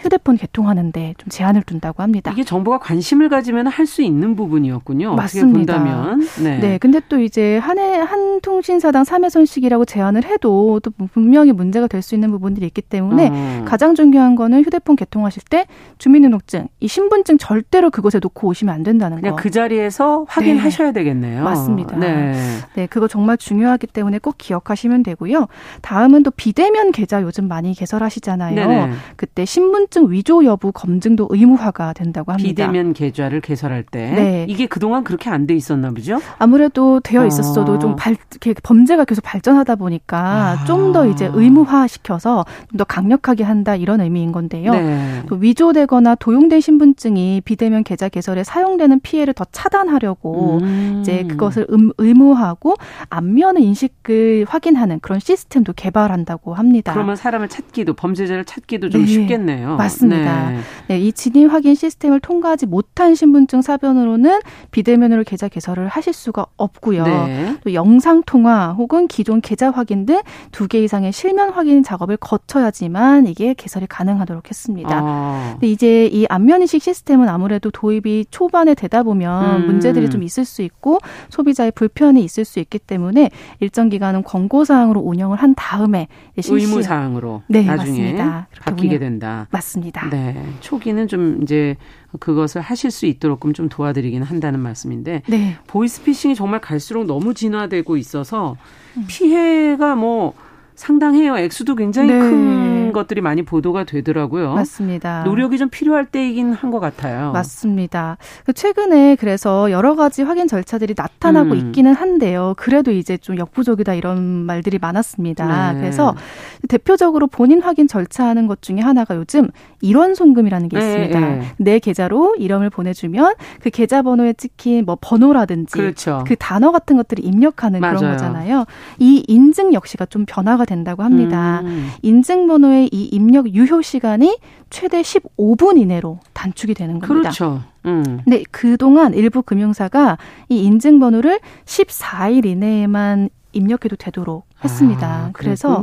휴대폰 개통하는데 좀 제한을 둔다고 합니다. 이게 정부가 관심을 가지면 할 수 있는 부분이었군요. 맞습니다. 본다면. 네. 네. 근데 또 이제 한해 한 통신사당 3회선씩이라고 제한을 해도 또 분명히 문제가 될 수 있는 부분들이 있기 때문에 어. 가장 중요한 거는 휴대폰 개통하실 때 주민등록증, 이 신분증 절대로 그곳에 놓고 오시면 안 된다는 거. 그 자리에서 확인하셔야 네. 되겠네요. 맞습니다. 네. 네, 그거 정말 중요하기 때문에 부분을 꼭 기억하시면 되고요. 다음은 또 비대면 계좌 요즘 많이 개설하시잖아요. 네네. 그때 신분증 위조 여부 검증도 의무화가 된다고 합니다. 비대면 계좌를 개설할 때 네. 이게 그동안 그렇게 안 돼 있었나 보죠? 아무래도 되어 있었어도 어. 좀 발, 범죄가 계속 발전하다 보니까 아. 좀더 이제 의무화 시켜서 좀 더 강력하게 한다 이런 의미인 건데요. 네. 또 위조되거나 도용된 신분증이 비대면 계좌 개설에 사용되는 피해를 더 차단하려고 음. 이제 그것을 음, 의무화하고 안면의 인식 을 확인하는 그런 시스템도 개발한다고 합니다. 그러면 사람을 찾기도 범죄자를 찾기도 좀 네. 쉽겠네요. 맞습니다. 네. 네, 이 진입 확인 시스템을 통과하지 못한 신분증 사변으로는 비대면으로 계좌 개설을 하실 수가 없고요. 네. 또 영상 통화 혹은 기존 계좌 확인 등 두 개 이상의 실면 확인 작업을 거쳐야지만 이게 개설이 가능하도록 했습니다. 아. 근데 이제 이 안면 인식 시스템은 아무래도 도입이 초반에 되다 보면 음. 문제들이 좀 있을 수 있고 소비자의 불편이 있을 수 있기 때문에 일정 기간 은 권고 사항으로 운영을 한 다음에 의무 사항으로 네, 나중에 맞습니다. 바뀌게 운영. 된다. 맞습니다. 네. 초기는 좀 이제 그것을 하실 수 있도록끔 좀 도와드리긴 한다는 말씀인데 네. 보이스피싱이 정말 갈수록 너무 진화되고 있어서 음. 피해가 뭐 상당해요. 액수도 굉장히 네. 큰 것들이 많이 보도가 되더라고요. 맞습니다. 노력이 좀 필요할 때이긴 한 것 같아요. 맞습니다. 그 최근에 그래서 여러 가지 확인 절차들이 나타나고 음. 있기는 한데요. 그래도 이제 좀 역부족이다 이런 말들이 많았습니다. 네. 그래서 대표적으로 본인 확인 절차하는 것 중에 하나가 요즘 일원 송금이라는 게 네, 있습니다. 네. 내 계좌로 이름을 보내주면 그 계좌 번호에 찍힌 뭐 번호라든지 그렇죠. 그 단어 같은 것들을 입력하는 맞아요. 그런 거잖아요. 이 인증 역시가 좀 변화가 된다고 합니다. 음. 인증번호의 이 입력 유효 시간이 최대 15분 이내로 단축이 되는 겁니다. 그렇죠. 음. 근데 그동안 일부 금융사가 이 인증번호를 14일 이내에만 입력해도 되도록 했습니다. 아, 그래서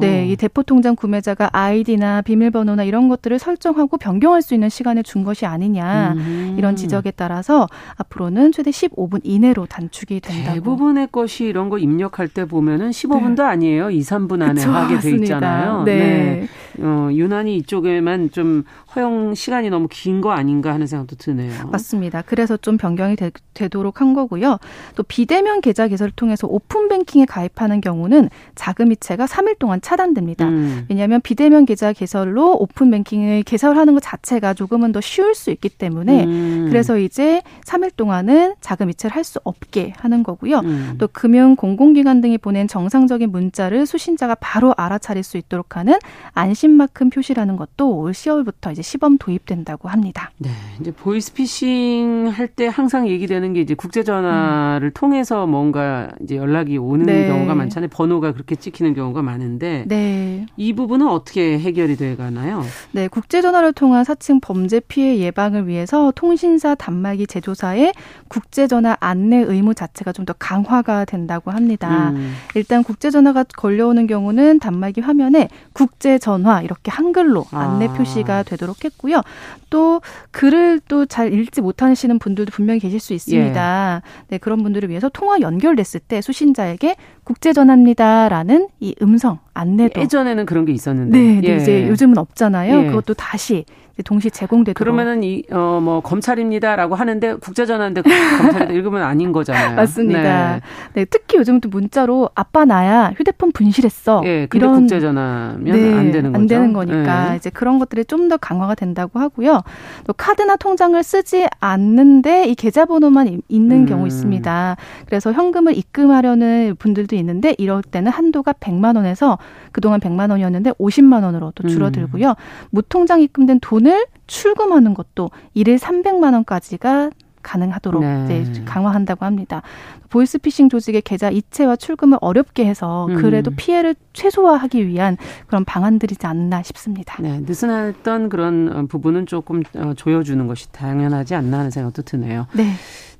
네, 이 대포 통장 구매자가 아이디나 비밀번호나 이런 것들을 설정하고 변경할 수 있는 시간을 준 것이 아니냐 음. 이런 지적에 따라서 앞으로는 최대 15분 이내로 단축이 된다고. 대부분의 것이 이런 거 입력할 때 보면은 15분도 네. 아니에요. 2, 3분 안에 그쵸, 하게 돼 있잖아요. 네. 네. 어, 유난히 이쪽에만 좀 허용 시간이 너무 긴 거 아닌가 하는 생각도 드네요. 맞습니다. 그래서 좀 변경이 되, 도록 한 거고요. 또 비대면 계좌 개설을 통해서 오픈 뱅킹에 가입하는 경우는 경우는 자금이체가 3일 동안 차단됩니다. 음. 왜냐하면 비대면 계좌 개설로 오픈 뱅킹을 개설하는 것 자체가 조금은 더 쉬울 수 있기 때문에 음. 그래서 이제 3일 동안은 자금이체를 할 수 없게 하는 거고요. 음. 또 금융 공공기관 등이 보낸 정상적인 문자를 수신자가 바로 알아차릴 수 있도록 하는 안심마크 표시라는 것도 올 10월부터 이제 시범 도입된다고 합니다. 네, 이제 보이스피싱 할 때 항상 얘기되는 게 이제 국제전화를 음. 통해서 뭔가 이제 연락이 오는 네. 경우가 많잖아요. 번호가 그렇게 찍히는 경우가 많은데 네. 이 부분은 어떻게 해결이 돼 가나요? 네, 국제 전화를 통한 사칭 범죄 피해 예방을 위해서 통신사 단말기 제조사의 국제 전화 안내 의무 자체가 좀 더 강화가 된다고 합니다. 음. 일단 국제 전화가 걸려오는 경우는 단말기 화면에 국제 전화 이렇게 한글로 안내 아. 표시가 되도록 했고요. 또 글을 또 잘 읽지 못하시는 분들도 분명히 계실 수 있습니다. 예. 네, 그런 분들을 위해서 통화 연결됐을 때 수신자에게 국제 전화입니다 라는 이 음성 안내도 예전에는 그런 게 있었는데 네, 네 예. 이제 요즘은 없잖아요. 예. 그것도 다시 동시 제공되도록. 그러면은 이 어 뭐 검찰입니다라고 하는데 국제전화인데 검찰이 읽으면 아닌 거잖아요. 맞습니다. 네. 네. 특히 요즘 또 문자로 아빠 나야 휴대폰 분실했어. 예, 이런 국제전화면 네, 안 되는 거죠. 안 되는 거니까 네. 이제 그런 것들이 좀 더 강화가 된다고 하고요. 또 카드나 통장을 쓰지 않는데 이 계좌번호만 있는 음. 경우 있습니다. 그래서 현금을 입금하려는 분들도 있는데 이럴 때는 한도가 100만 원에서 그동안 100만 원이었는데 50만 원으로 또 줄어들고요. 음. 무통장 입금된 돈을 출금하는 것도 일일 300만 원까지가 가능하도록 네. 이제 강화한다고 합니다. 보이스피싱 조직의 계좌 이체와 출금을 어렵게 해서 음. 그래도 음. 피해를 최소화하기 위한 그런 방안들이지 않나 싶습니다. 네, 느슨했던 그런 어, 부분은 조금 어, 조여주는 것이 당연하지 않나 하는 생각도 드네요. 네.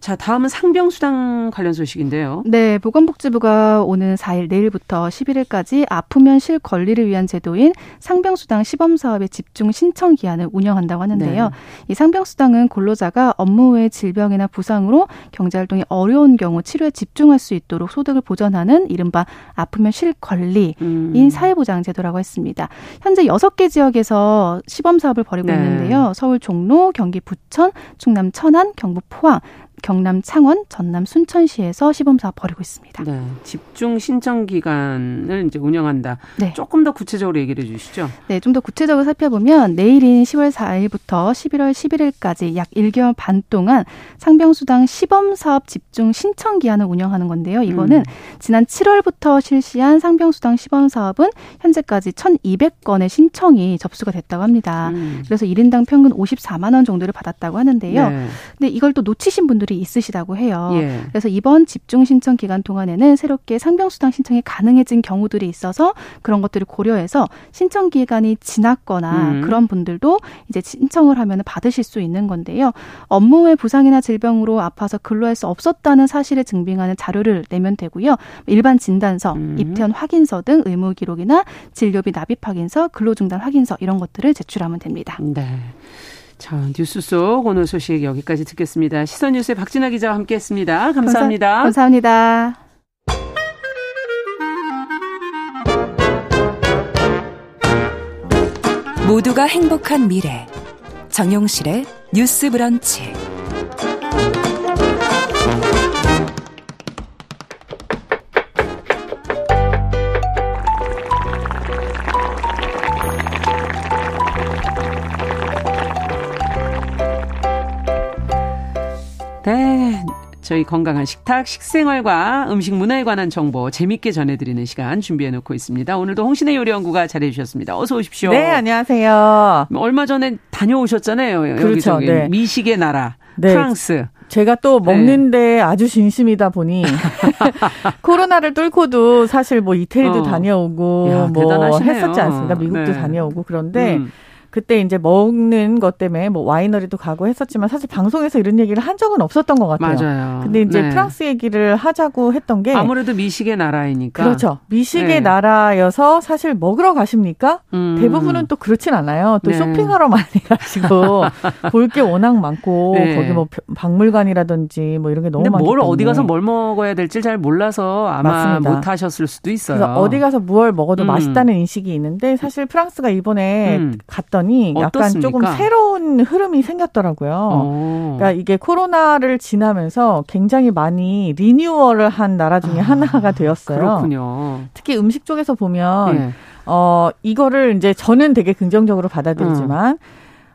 자, 다음은 상병수당 관련 소식인데요. 네, 보건복지부가 오는 4일 내일부터 11일까지 아프면 실 권리를 위한 제도인 상병수당 시범사업의 집중 신청 기한을 운영한다고 하는데요. 네. 이 상병수당은 근로자가 업무 외 질병이나 부상으로 경제활동이 어려운 경우 치료에 집중할 수 있도록 소득을 보전하는 이른바 아프면 실 권리인 음. 사회보장 제도라고 했습니다. 현재 6개 지역에서 시범사업을 벌이고 네. 있는데요. 서울 종로, 경기 부천, 충남 천안, 경북 포항, 경남 창원, 전남 순천시에서 시범 사업 벌이고 있습니다. 네, 집중 신청 기간을 이제 운영한다. 네. 조금 더 구체적으로 얘기를 해 주시죠. 네, 좀 더 구체적으로 살펴보면 내일인 10월 4일부터 11월 11일까지 약 1개월 반 동안 상병수당 시범 사업 집중 신청 기한을 운영하는 건데요. 이거는 음. 지난 7월부터 실시한 상병수당 시범 사업은 현재까지 1,200건의 신청이 접수가 됐다고 합니다. 음. 그래서 1인당 평균 54만 원 정도를 받았다고 하는데요. 네. 근데 이걸 또 놓치신 분들이 있으시다고 해요. 예. 그래서 이번 집중 신청 기간 동안에는 새롭게 상병수당 신청이 가능해진 경우들이 있어서 그런 것들을 고려해서 신청 기간이 지났거나 음. 그런 분들도 이제 신청을 하면 받으실 수 있는 건데요. 업무의 부상이나 질병으로 아파서 근로할 수 없었다는 사실을 증빙하는 자료를 내면 되고요. 일반 진단서, 음. 입퇴원 확인서 등 의무 기록이나 진료비 납입 확인서, 근로중단 확인서 이런 것들을 제출하면 됩니다. 네. 자, 뉴스 속 오늘 소식 여기까지 듣겠습니다. 시선 뉴스의 박진아 기자와 함께 했습니다. 감사합니다. 감사, 감사합니다. 모두가 행복한 미래. 정용실의 뉴스 브런치. 저희 건강한 식탁, 식생활과 음식 문화에 관한 정보 재밌게 전해드리는 시간 준비해 놓고 있습니다. 오늘도 홍신의 요리연구가 잘해 주셨습니다. 어서 오십시오. 네, 안녕하세요. 얼마 전에 다녀오셨잖아요. 그렇죠. 네. 미식의 나라. 네. 프랑스. 제가 또 먹는데 네. 아주 진심이다 보니 코로나를 뚫고도 사실 뭐 이태리도 어. 다녀오고 야, 뭐 대단하시네요. 했었지 않습니까? 미국도 네. 다녀오고 그런데 음. 그때 이제 먹는 것 때문에 뭐 와이너리도 가고 했었지만 사실 방송에서 이런 얘기를 한 적은 없었던 것 같아요. 맞아요. 근데 이제 네. 프랑스 얘기를 하자고 했던 게 아무래도 미식의 나라이니까 그렇죠. 미식의 네. 나라여서 사실 먹으러 가십니까? 음. 대부분은 또 그렇진 않아요. 또 네. 쇼핑하러 많이 가시고 볼 게 워낙 많고 네. 거기 뭐 박물관이라든지 뭐 이런 게 너무 많기 뭘 어디 가서 뭘 먹어야 될지 잘 몰라서 아마 맞습니다. 못 하셨을 수도 있어요. 그래서 어디 가서 무얼 먹어도 음. 맛있다는 인식이 있는데 사실 프랑스가 이번에 음. 갔던 봤더니 약간 어떻습니까? 조금 새로운 흐름이 생겼더라고요. 어. 그러니까 이게 코로나를 지나면서 굉장히 많이 리뉴얼을 한 나라 중에 아, 하나가 되었어요. 그렇군요. 특히 음식 쪽에서 보면 네. 어 이거를 이제 저는 되게 긍정적으로 받아들이지만 음.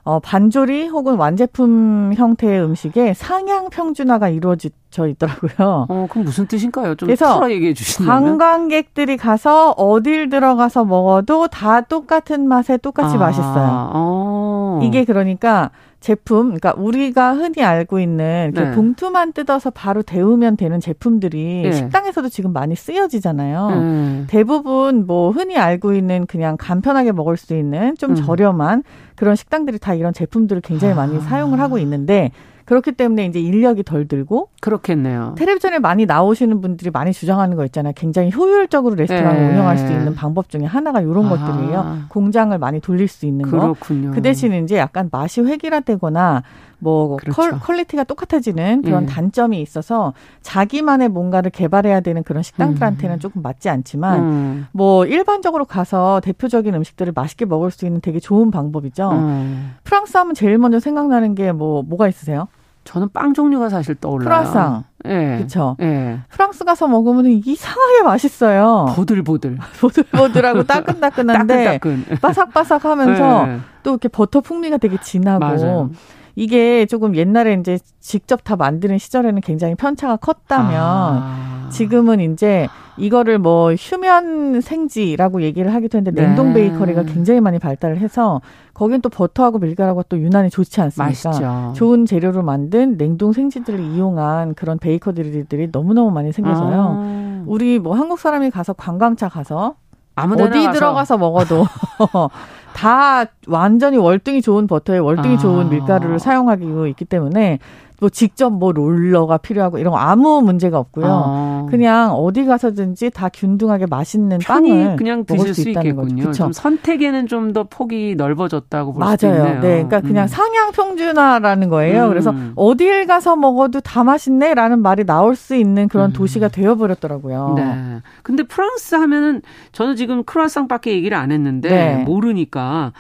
어, 반조리 혹은 완제품 형태의 음식에 상향 평준화가 이루어져 있더라고요. 어, 그럼 무슨 뜻인가요? 좀 그래서 얘기해 주시면. 관광객들이 가서 어딜 들어가서 먹어도 다 똑같은 맛에 똑같이 아, 맛있어요. 어. 이게 그러니까 제품, 그러니까 우리가 흔히 알고 있는 네. 봉투만 뜯어서 바로 데우면 되는 제품들이 네. 식당에서도 지금 많이 쓰여지잖아요. 음. 대부분 뭐 흔히 알고 있는 그냥 간편하게 먹을 수 있는 좀 음. 저렴한 그런 식당들이 다 이런 제품들을 굉장히 많이 아. 사용을 하고 있는데 그렇기 때문에 이제 인력이 덜 들고 그렇겠네요. 텔레비전에 많이 나오시는 분들이 많이 주장하는 거 있잖아요. 굉장히 효율적으로 레스토랑을 네. 운영할 수 있는 방법 중에 하나가 이런 아. 것들이에요. 공장을 많이 돌릴 수 있는 그렇군요. 거. 그 대신 이제 약간 맛이 획일화되거나 뭐 그렇죠. quality가 똑같아지는 그런 예. 단점이 있어서 자기만의 뭔가를 개발해야 되는 그런 식당들한테는 음. 조금 맞지 않지만 음. 뭐 일반적으로 가서 대표적인 음식들을 맛있게 먹을 수 있는 되게 좋은 방법이죠. 음. 프랑스 하면 제일 먼저 생각나는 게 뭐 뭐가 있으세요? 저는 빵 종류가 사실 떠올라요. 프랑상. 예. 그렇죠. 예. 프랑스 가서 먹으면 이상하게 맛있어요. 보들보들. 보들보들하고 따끈따끈한데 따끈따끈. 바삭바삭하면서 예. 또 이렇게 버터 풍미가 되게 진하고 맞아요. 이게 조금 옛날에 이제 직접 다 만드는 시절에는 굉장히 편차가 컸다면 아. 지금은 이제 이거를 뭐 휴면 생지라고 얘기를 하기도 했는데 네. 냉동 베이커리가 굉장히 많이 발달을 해서 거긴 또 버터하고 밀가루가 또 유난히 좋지 않습니까? 맛있죠. 좋은 재료로 만든 냉동 생지들을 이용한 그런 베이커리들이 너무너무 많이 생겨서요. 아. 우리 뭐 한국 사람이 가서 관광차 가서 어디 가서. 들어가서 먹어도 다 완전히 월등히 좋은 버터에 월등히 아. 좋은 밀가루를 사용하고 있기 때문에 뭐 직접 뭐 롤러가 필요하고 이런 거 아무 문제가 없고요. 아. 그냥 어디 가서든지 다 균등하게 맛있는 빵을 그냥 드실 수, 수 있겠군요. 좀 선택에는 좀 더 폭이 넓어졌다고 볼 수 있네요. 네, 그러니까 그냥 음. 상향 평준화라는 거예요. 음. 그래서 어딜 가서 먹어도 다 맛있네라는 말이 나올 수 있는 그런 음. 도시가 되어버렸더라고요. 네. 근데 프랑스 하면은 저는 지금 크루아상밖에 얘기를 안 했는데 네. 모르니까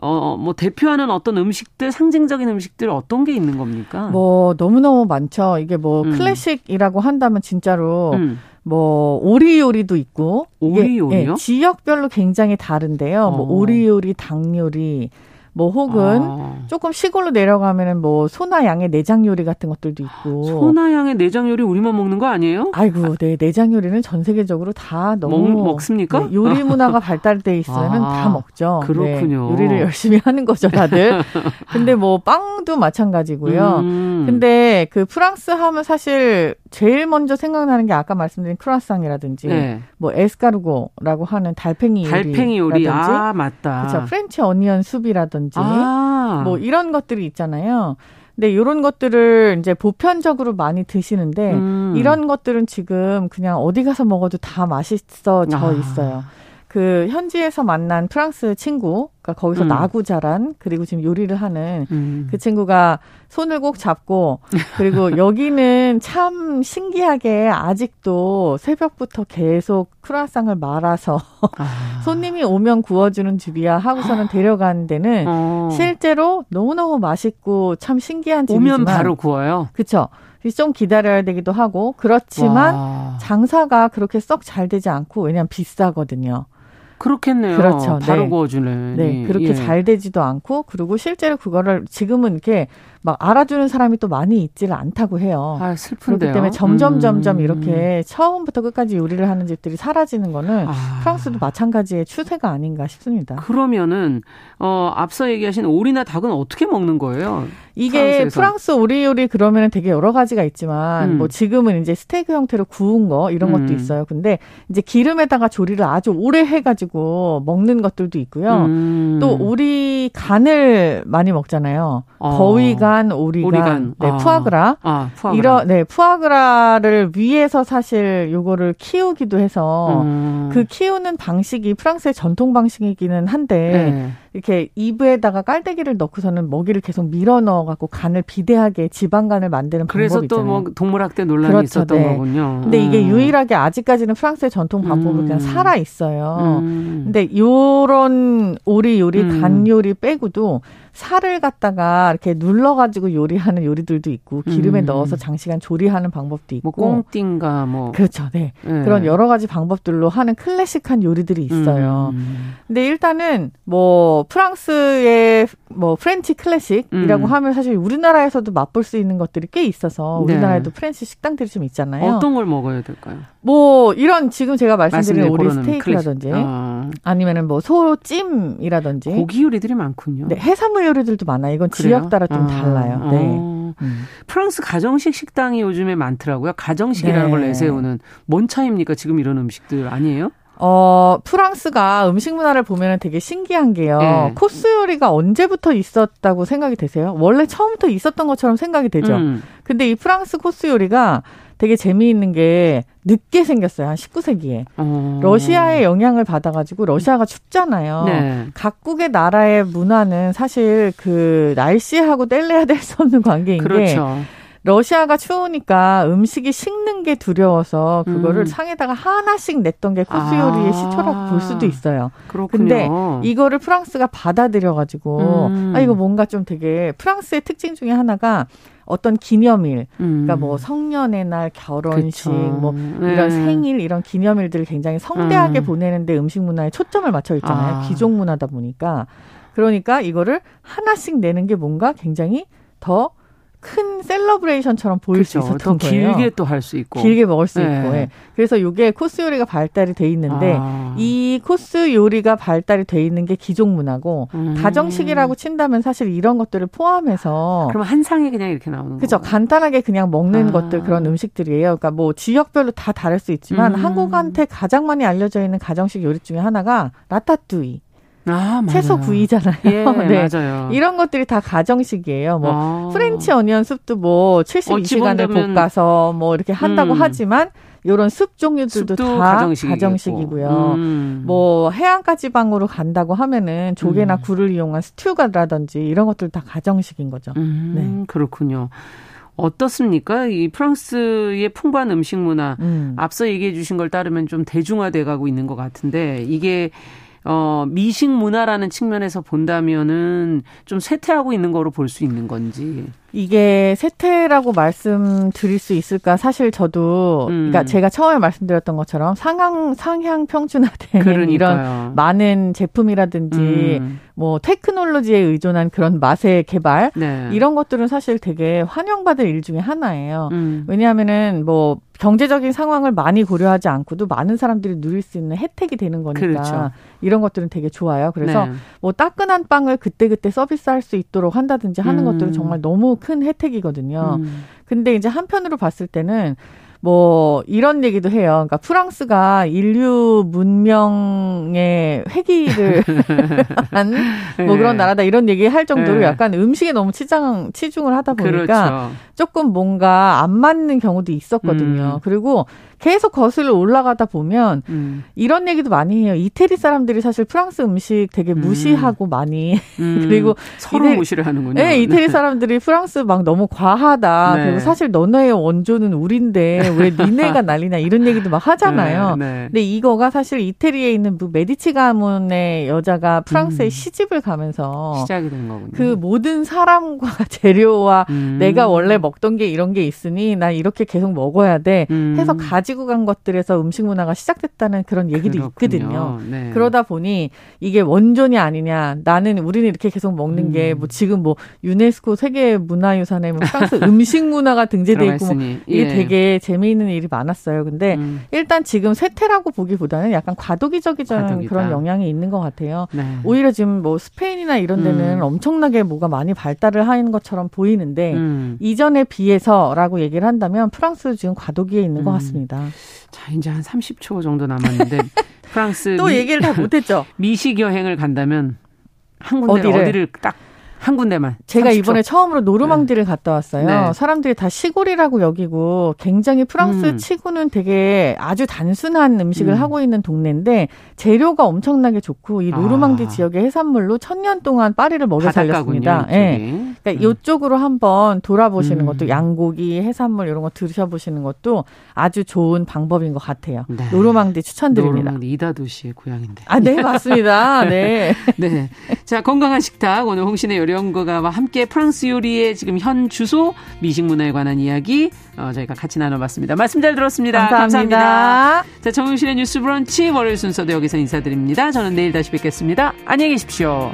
어, 뭐 대표하는 어떤 음식들, 상징적인 음식들 어떤 게 있는 겁니까? 뭐 너무너무 많죠. 이게 뭐 음. 클래식이라고 한다면 진짜로 음. 뭐 오리 요리도 있고 오리 요리요? 예, 지역별로 굉장히 다른데요. 뭐 어. 뭐 오리 요리, 닭 요리, 뭐 혹은 아. 조금 시골로 내려가면은 뭐 소나 양의 내장 요리 같은 것들도 있고 소나 양의 내장 요리 우리만 먹는 거 아니에요? 아이고, 네 내장 요리는 전 세계적으로 다 너무 먹, 습니까 네, 요리 문화가 발달돼 있으면 아. 다 먹죠. 그렇군요. 네, 요리를 열심히 하는 거죠, 다들. 근데 뭐 빵도 마찬가지고요. 음. 근데 그 프랑스 하면 사실 제일 먼저 생각나는 게 아까 말씀드린 크루아상이라든지 네. 뭐 에스카르고라고 하는 달팽이 요리 달팽이 요리 아 맞다. 그렇죠. French onion soup이라든지 아. 뭐 이런 것들이 있잖아요. 근데 이런 것들을 이제 보편적으로 많이 드시는데 음. 이런 것들은 지금 그냥 어디 가서 먹어도 다 맛있어져 아. 있어요. 그 현지에서 만난 프랑스 친구, 그러니까 거기서 음. 나고 자란 그리고 지금 요리를 하는 음. 그 친구가 손을 꼭 잡고 그리고 여기는 참 신기하게 아직도 새벽부터 계속 크루아상을 말아서 아. 손님이 오면 구워주는 집이야 하고서는 데려가는 데는 어. 실제로 너무너무 맛있고 참 신기한 집이지만 오면 바로 구워요. 그렇죠. 좀 기다려야 되기도 하고 그렇지만 와. 장사가 그렇게 썩 잘 되지 않고 왜냐하면 비싸거든요. 그렇겠네요. 그렇죠. 바로 네. 구워주는. 네, 그렇게 예. 잘 되지도 않고 그리고 실제로 그거를 지금은 이렇게 막 알아주는 사람이 또 많이 있지를 않다고 해요. 아, 슬픈데요. 그렇기 때문에 점점 음. 점점 이렇게 처음부터 끝까지 요리를 하는 집들이 사라지는 거는 아. 프랑스도 마찬가지의 추세가 아닌가 싶습니다. 그러면은 어 앞서 얘기하신 오리나 닭은 어떻게 먹는 거예요? 이게 프랑스에서. 프랑스 오리 요리 그러면 되게 여러 가지가 있지만 음. 뭐 지금은 이제 스테이크 형태로 구운 거 이런 음. 것도 있어요. 근데 이제 기름에다가 조리를 아주 오래 해가지고 먹는 것들도 있고요. 음. 또 오리 간을 많이 먹잖아요. 어. 거위간 오리간, 오리간, 오리간. 네, 아. 푸아그라. 아, 푸아그라. 이런 네, 푸아그라를 위해서 사실 요거를 키우기도 해서 음. 그 키우는 방식이 프랑스의 전통 방식이기는 한데 네. 이렇게 입에다가 깔때기를 넣고서는 먹이를 계속 밀어 넣어 갖고 간을 비대하게 지방간을 만드는 그래서 방법이. 그래서 또 뭐 동물학대 논란이 그렇죠, 있었던 네. 거군요. 근데 음. 이게 유일하게 아직까지는 프랑스의 전통 방법으로 음. 그냥 살아 있어요. 음. 근데 요런 오리 요리, 음. 간 요리 빼고도 살을 갖다가 이렇게 눌러가지고 요리하는 요리들도 있고 기름에 음. 넣어서 장시간 조리하는 방법도 있고 뭐 confit가 뭐 그렇죠, 네. 네. 그런 여러 가지 방법들로 하는 클래식한 요리들이 있어요. 음. 근데 일단은 뭐 프랑스의 뭐 French classic이라고 음. 하면 사실 우리나라에서도 맛볼 수 있는 것들이 꽤 있어서 네. 우리나라에도 네. French 식당들이 좀 있잖아요. 어떤 걸 먹어야 될까요? 뭐 이런 지금 제가 말씀드린 오리 스테이크라든지 아. 아니면은 뭐 소찜이라든지 고기 요리들이 많군요. 네, 해산물 요리들도 많아요. 이건 그래요? 지역 따라 좀 아. 달라요. 네. 어. 음. 프랑스 가정식 식당이 요즘에 많더라고요. 가정식이라는 네. 걸 내세우는 뭔 차이입니까? 지금 이런 음식들 아니에요? 어, 프랑스가 음식 문화를 보면 되게 신기한 게요. 네. 코스 요리가 언제부터 있었다고 생각이 되세요? 원래 처음부터 있었던 것처럼 생각이 되죠. 음. 근데 이 프랑스 코스 요리가 되게 재미있는 게 늦게 생겼어요. 한 19세기에. 어. 러시아의 영향을 받아가지고 러시아가 춥잖아요. 네. 각국의 나라의 문화는 사실 그 날씨하고 뗄래야 될수 없는 관계인 그렇죠. 게 러시아가 추우니까 음식이 식는 게 두려워서 그거를 음. 상에다가 하나씩 냈던 게 코스 요리의 아. 시초라고 볼 수도 있어요. 그렇군요. 근데 이거를 프랑스가 받아들여 가지고 음. 아 이거 뭔가 좀 되게 프랑스의 특징 중에 하나가 어떤 기념일, 음. 그러니까 뭐 성년의 날, 결혼식, 그쵸. 뭐 네. 이런 생일 이런 기념일들을 굉장히 성대하게 음. 보내는데 음식 문화에 초점을 맞춰 있잖아요. 아. 귀족 문화다 보니까 그러니까 이거를 하나씩 내는 게 뭔가 굉장히 더 큰 셀러브레이션처럼 보일 그렇죠. 수 있었던 거예요. 길게 또 할 수 있고 길게 먹을 수 네. 있고. 예. 그래서 이게 코스 요리가 발달이 돼 있는데 아. 이 코스 요리가 발달이 돼 있는 게 기족 문화고 음. 가정식이라고 친다면 사실 이런 것들을 포함해서 그럼 한 상에 그냥 이렇게 나오는 거죠. 간단하게 그냥 먹는 아. 것들 그런 음식들이에요. 그러니까 뭐 지역별로 다 다를 수 있지만 음. 한국한테 가장 많이 알려져 있는 가정식 요리 중에 하나가 라타뚜이. 아, 채소 구이잖아요. 예, 네. 맞아요. 이런 것들이 다 가정식이에요. 뭐 아. French onion soup도 뭐 72시간을 볶아서 뭐 이렇게 한다고 음. 하지만 요런 수프 종류들도 다 가정식이고. 요 음. 뭐 해안가 지방으로 간다고 하면은 조개나 음. 굴을 이용한 스튜가라든지 이런 것들 다 가정식인 거죠. 음, 네. 그렇군요. 어떻습니까? 이 프랑스의 풍부한 음식 문화 음. 앞서 얘기해 주신 걸 따르면 좀 대중화돼 가고 있는 것 같은데 이게 어, 미식 문화라는 측면에서 본다면은 좀 쇠퇴하고 있는 거로 볼 수 있는 건지. 이게 세태라고 말씀드릴 수 있을까? 사실 저도 음. 그러니까 제가 처음에 말씀드렸던 것처럼 상향 상향 평준화된 그러니까요. 이런 많은 제품이라든지 음. 뭐 테크놀로지에 의존한 그런 맛의 개발 네. 이런 것들은 사실 되게 환영받을 일 중에 하나예요. 음. 왜냐하면은 뭐 경제적인 상황을 많이 고려하지 않고도 많은 사람들이 누릴 수 있는 혜택이 되는 거니까 그렇죠. 이런 것들은 되게 좋아요. 그래서 네. 뭐 따끈한 빵을 그때그때 서비스할 수 있도록 한다든지 하는 음. 것들은 정말 너무 큰 혜택이거든요. 음. 근데 이제 한편으로 봤을 때는 뭐 이런 얘기도 해요. 그러니까 프랑스가 인류 문명의 회기를 한 뭐 그런 네. 나라다 이런 얘기 할 정도로 네. 약간 음식에 너무 치장 치중을 하다 보니까 그렇죠. 조금 뭔가 안 맞는 경우도 있었거든요. 음. 그리고 계속 거슬러 올라가다 보면 음. 이런 얘기도 많이 해요. 이태리 사람들이 사실 프랑스 음식 되게 음. 무시하고 음. 많이 그리고 서로 이태리, 무시를 하는군요. 네, 이태리 사람들이 프랑스 막 너무 과하다. 네. 그리고 사실 너네의 원조는 우린데 왜 니네가 난리나 이런 얘기도 막 하잖아요. 네, 네. 근데 이거가 사실 이태리에 있는 뭐 메디치 가문의 여자가 프랑스에 음. 시집을 가면서 시작이 된 거군요. 그 모든 사람과 재료와 음. 내가 원래 먹던 게 이런 게 있으니 나 이렇게 계속 먹어야 돼 해서 가지 가지고 간 것들에서 음식 문화가 시작됐다는 그런 얘기도 그렇군요. 있거든요. 네. 그러다 보니 이게 원존이 아니냐. 나는 우리는 이렇게 계속 먹는 음. 게뭐 지금 뭐 유네스코 세계 문화유산에 뭐 프랑스 음식 문화가 등재돼 있고 뭐 이게 예. 되게 재미있는 일이 많았어요. 근데 음. 일단 지금 쇠퇴라고 보기보다는 약간 과도기적이라는 그런 영향이 있는 것 같아요. 네. 오히려 지금 뭐 스페인이나 이런 데는 음. 엄청나게 뭐가 많이 발달을 하는 것처럼 보이는데 음. 이전에 비해서라고 얘기를 한다면 프랑스 지금 과도기에 있는 것 음. 같습니다. 자, 이제 한 30초 정도 남았는데 프랑스 또 미, 얘기를 다 못했죠. 미식 여행을 간다면 한 군데 어디를, 어디를 딱 한 군데만. 제가 30초. 이번에 처음으로 노르망디를 네. 갔다 왔어요. 네. 사람들이 다 시골이라고 여기고 굉장히 프랑스 음. 치고는 되게 아주 단순한 음식을 음. 하고 있는 동네인데 재료가 엄청나게 좋고 이 노르망디 아. 지역의 해산물로 천년 동안 파리를 먹여 살렸습니다. 예. 네. 그러니까 음. 이쪽으로 한번 돌아보시는 음. 것도 양고기, 해산물 이런 거 드셔보시는 것도 아주 좋은 방법인 것 같아요. 네. 노르망디 추천드립니다. 노르망디 이다도 씨의 고향인데. 아, 네, 맞습니다. 네. 네. 자, 건강한 식탁 오늘 홍신의 요리 연구가와 함께 프랑스 요리의 지금 현 주소 미식 문화에 관한 이야기 어, 저희가 같이 나눠봤습니다. 말씀 잘 들었습니다. 감사합니다. 감사합니다. 자, 정용실의 뉴스 브런치 월요일 순서도 여기서 인사드립니다. 저는 내일 다시 뵙겠습니다. 안녕히 계십시오.